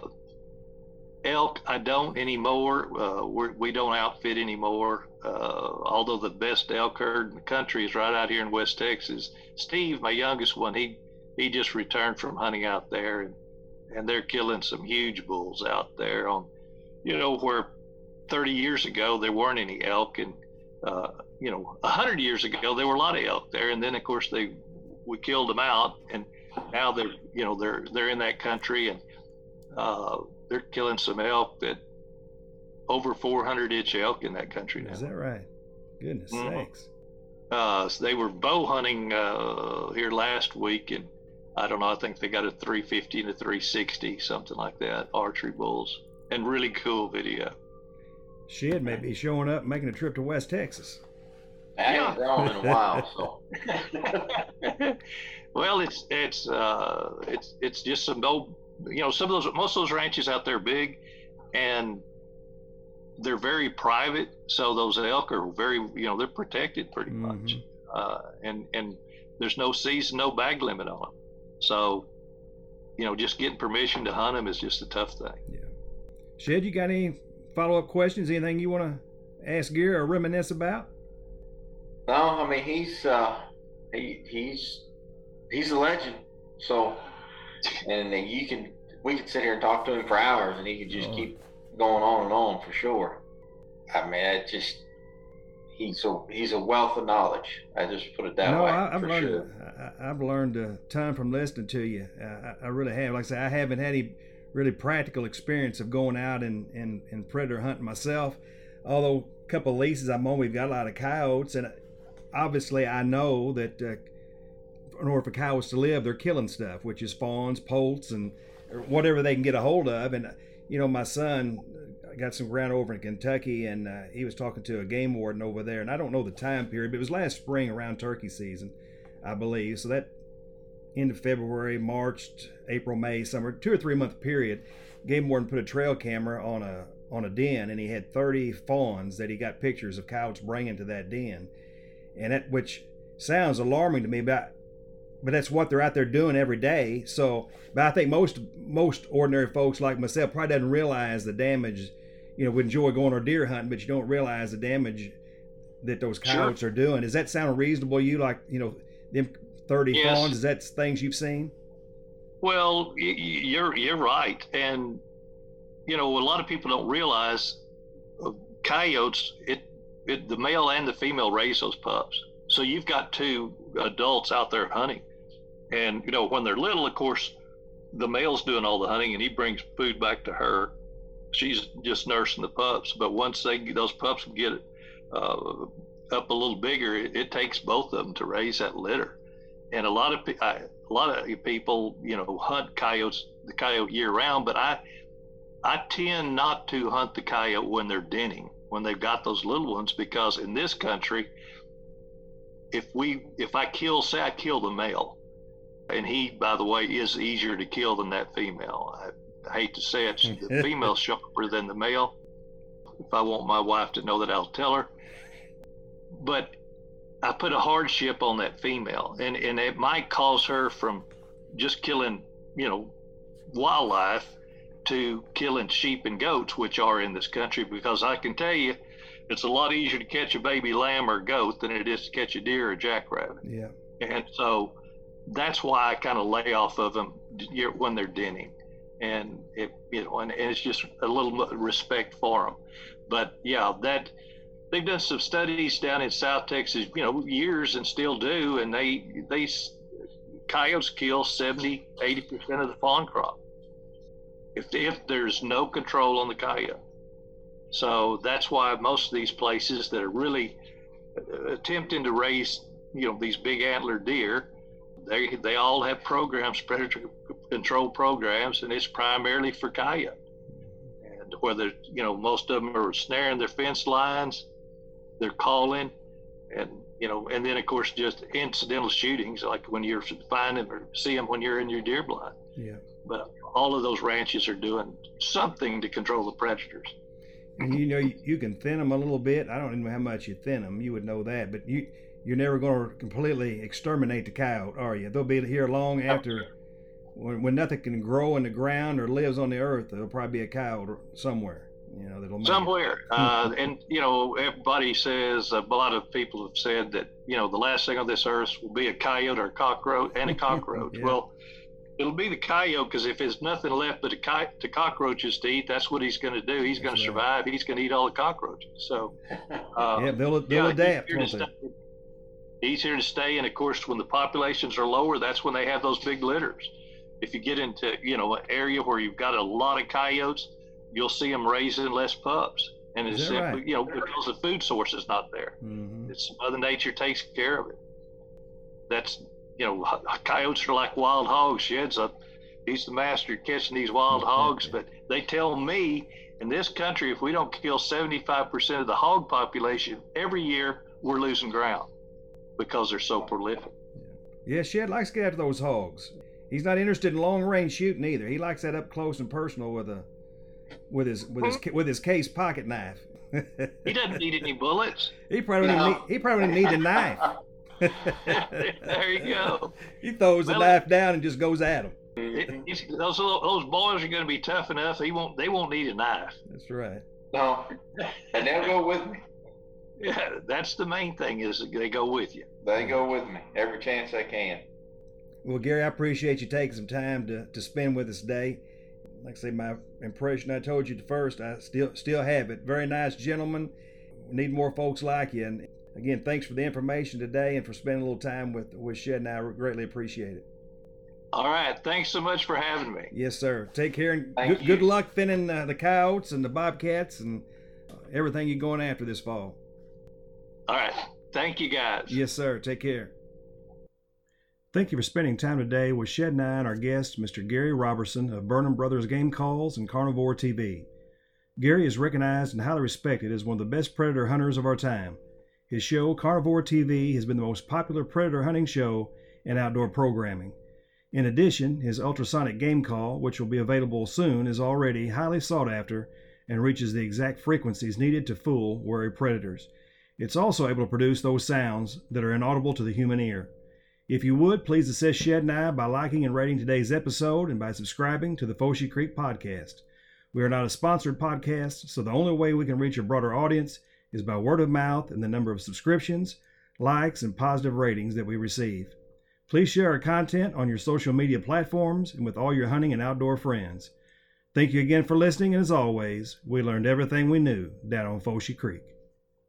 elk, I don't anymore. Uh, we're, we do not outfit anymore. Uh, although the best elk herd in the country is right out here in West Texas. Steve, my youngest one, he he just returned from hunting out there, and and they're killing some huge bulls out there on, you know, where 30 years ago there weren't any elk, and uh, you know, 100 years ago there were a lot of elk there, and then of course they we killed them out, and now they're you know they're they're in that country and. Uh, they're killing some elk that over 400 inch elk in that country now. Is that right? Goodness mm-hmm. sakes. Uh, so they were bow hunting uh, here last week, and I don't know. I think they got a 350 and a 360, something like that. Archery bulls, and really cool video. Shed may be showing up, making a trip to West Texas. I ain't grown in a while, so. [LAUGHS] well, it's it's uh, it's it's just some old you know, some of those, most of those ranches out there big and they're very private. So those elk are very, you know, they're protected pretty mm-hmm. much. Uh, and, and there's no season, no bag limit on them. So, you know, just getting permission to hunt them is just a tough thing. Yeah. Shed, you got any follow up questions? Anything you want to ask Gary or reminisce about? No, I mean he's uh, he he's he's a legend. So, and you can we could sit here and talk to him for hours, and he could just Oh. keep going on and on for sure. I mean, it just he's a he's a wealth of knowledge. I just put it that no, way I, I've for learned. sure. I, I've learned a ton from listening to you. I, I- really have. Like I say, I haven't had any really practical experience of going out and, and, and predator hunting myself. Although a couple of leases I'm on, we've got a lot of coyotes, and obviously I know that uh, in order for coyotes to live, they're killing stuff, which is fawns, poults, and whatever they can get a hold of. And you know, my son got some ground over in Kentucky, and uh, he was talking to a game warden over there, and I don't know the time period, but it was last spring around turkey season, I believe. So that end of February, March, April, May, summer, two or three month period, game warden put a trail camera on a on a den, and he had 30 fawns that he got pictures of coyotes bringing to that den, and that which sounds alarming to me, but but that's what they're out there doing every day. So, but I think most most ordinary folks like myself probably doesn't realize the damage. You know, we enjoy going or deer hunting, but you don't realize the damage that those Sure. coyotes are doing. Does that sound reasonable? to You like, you know, them thirty Yes. fawns? Is that things you've seen? Well, you're you're right, and you know a lot of people don't realize uh, coyotes. It, it the male and the female raise those pups, so you've got two adults out there hunting, and you know when they're little, of course, the male's doing all the hunting, and he brings food back to her. She's just nursing the pups, but once they those pups get uh, up a little bigger, it, it takes both of them to raise that litter and a lot of I, a lot of people, you know, hunt coyotes the coyote year round, but I I tend not to hunt the coyote when they're denning, when they've got those little ones, because in this country, if we if I kill, say I kill the male, and he, by the way, is easier to kill than that female. I, I hate to say it, the female sharper than the male. If I want my wife to know that, I'll tell her. But I put a hardship on that female, and and it might cause her from just killing, you know, wildlife to killing sheep and goats, which are in this country. Because I can tell you, it's a lot easier to catch a baby lamb or goat than it is to catch a deer or jackrabbit. Yeah. And so that's why I kind of lay off of them when they're denning, and it you know, and, it's just a little respect for them. But yeah, that they've done some studies down in South Texas, you know, years and still do, and they they coyotes kill 70, 80 percent of the fawn crop if if there's no control on the coyote. So that's why most of these places that are really uh, attempting to raise, you know, these big antler deer, they they all have programs, predator control programs, and it's primarily for coyote. And whether you know most of them are snaring their fence lines, they're calling, and you know, and then of course just incidental shootings, like when you're finding or see them when you're in your deer blind. Yeah. But all of those ranches are doing something to control the predators. And you know, you, you can thin them a little bit. I don't even know how much you thin them. You would know that, but you you're never going to completely exterminate the coyote, are you? They'll be here long after when, when nothing can grow in the ground or lives on the earth. There'll probably be a coyote somewhere. You know, that'll somewhere. Uh, and you know, everybody says a lot of people have said that you know the last thing on this earth will be a coyote or a cockroach and a [LAUGHS] cockroach. Yeah. Well, it'll be the coyote because if there's nothing left but a coy- the cockroaches to eat, that's what he's going to do. He's going to survive. He's going to eat all the cockroaches. So, [LAUGHS] uh, Yeah, they'll they'll yeah, adapt, here, to stay. he's here to stay. And of course, when the populations are lower, that's when they have those big litters. If you get into you know an area where you've got a lot of coyotes, you'll see them raising less pups. And it's simply, right? you know, because the food source is not there. hmm It's Mother Nature takes care of it. That's, you know, coyotes are like wild hogs. Shed's a, he's the master catching these wild hogs. But they tell me in this country, if we don't kill 75% of the hog population every year, we're losing ground because they're so prolific. Yeah, Shed likes to get after those hogs. He's not interested in long range shooting either. He likes that up close and personal with a with his with his with his case pocket knife. He doesn't need any bullets. [LAUGHS] he probably don't No. need, he probably need a knife. [LAUGHS] there you go. He throws Well, the knife down and just goes at him. It- those those boys are going to be tough enough. He won't. They won't need a knife. That's right. No, and they'll go with me. Yeah, that's the main thing is they go with you. They go with me every chance they can. Well, Gary, I appreciate you taking some time to, to spend with us today. Like I say, my impression I told you at first, I still still have it. Very nice gentleman. We need more folks like you. And again, thanks for the information today and for spending a little time with with Shed and I greatly appreciate it. All right. Thanks so much for having me. Yes, sir. Take care and Thank good, good luck finning uh, the coyotes and the bobcats and everything you're going after this fall. All right. Thank you guys. Yes, sir. Take care. Thank you for spending time today with Shed and I and our guest, Mr. Gary Roberson of Burnham Brothers Game Calls and Carnivore TV. Gary is recognized and highly respected as one of the best predator hunters of our time. His show, Carnivore TV, has been the most popular predator hunting show and outdoor programming. In addition, his ultrasonic game call, which will be available soon, is already highly sought after and reaches the exact frequencies needed to fool wary predators. It's also able to produce those sounds that are inaudible to the human ear. If you would, please assist Shed and I by liking and rating today's episode and by subscribing to the Foshie Creek podcast. We are not a sponsored podcast, so the only way we can reach a broader audience is by word of mouth and the number of subscriptions, likes, and positive ratings that we receive. Please share our content on your social media platforms and with all your hunting and outdoor friends. Thank you again for listening, and as always, we learned everything we knew down on Foshie Creek.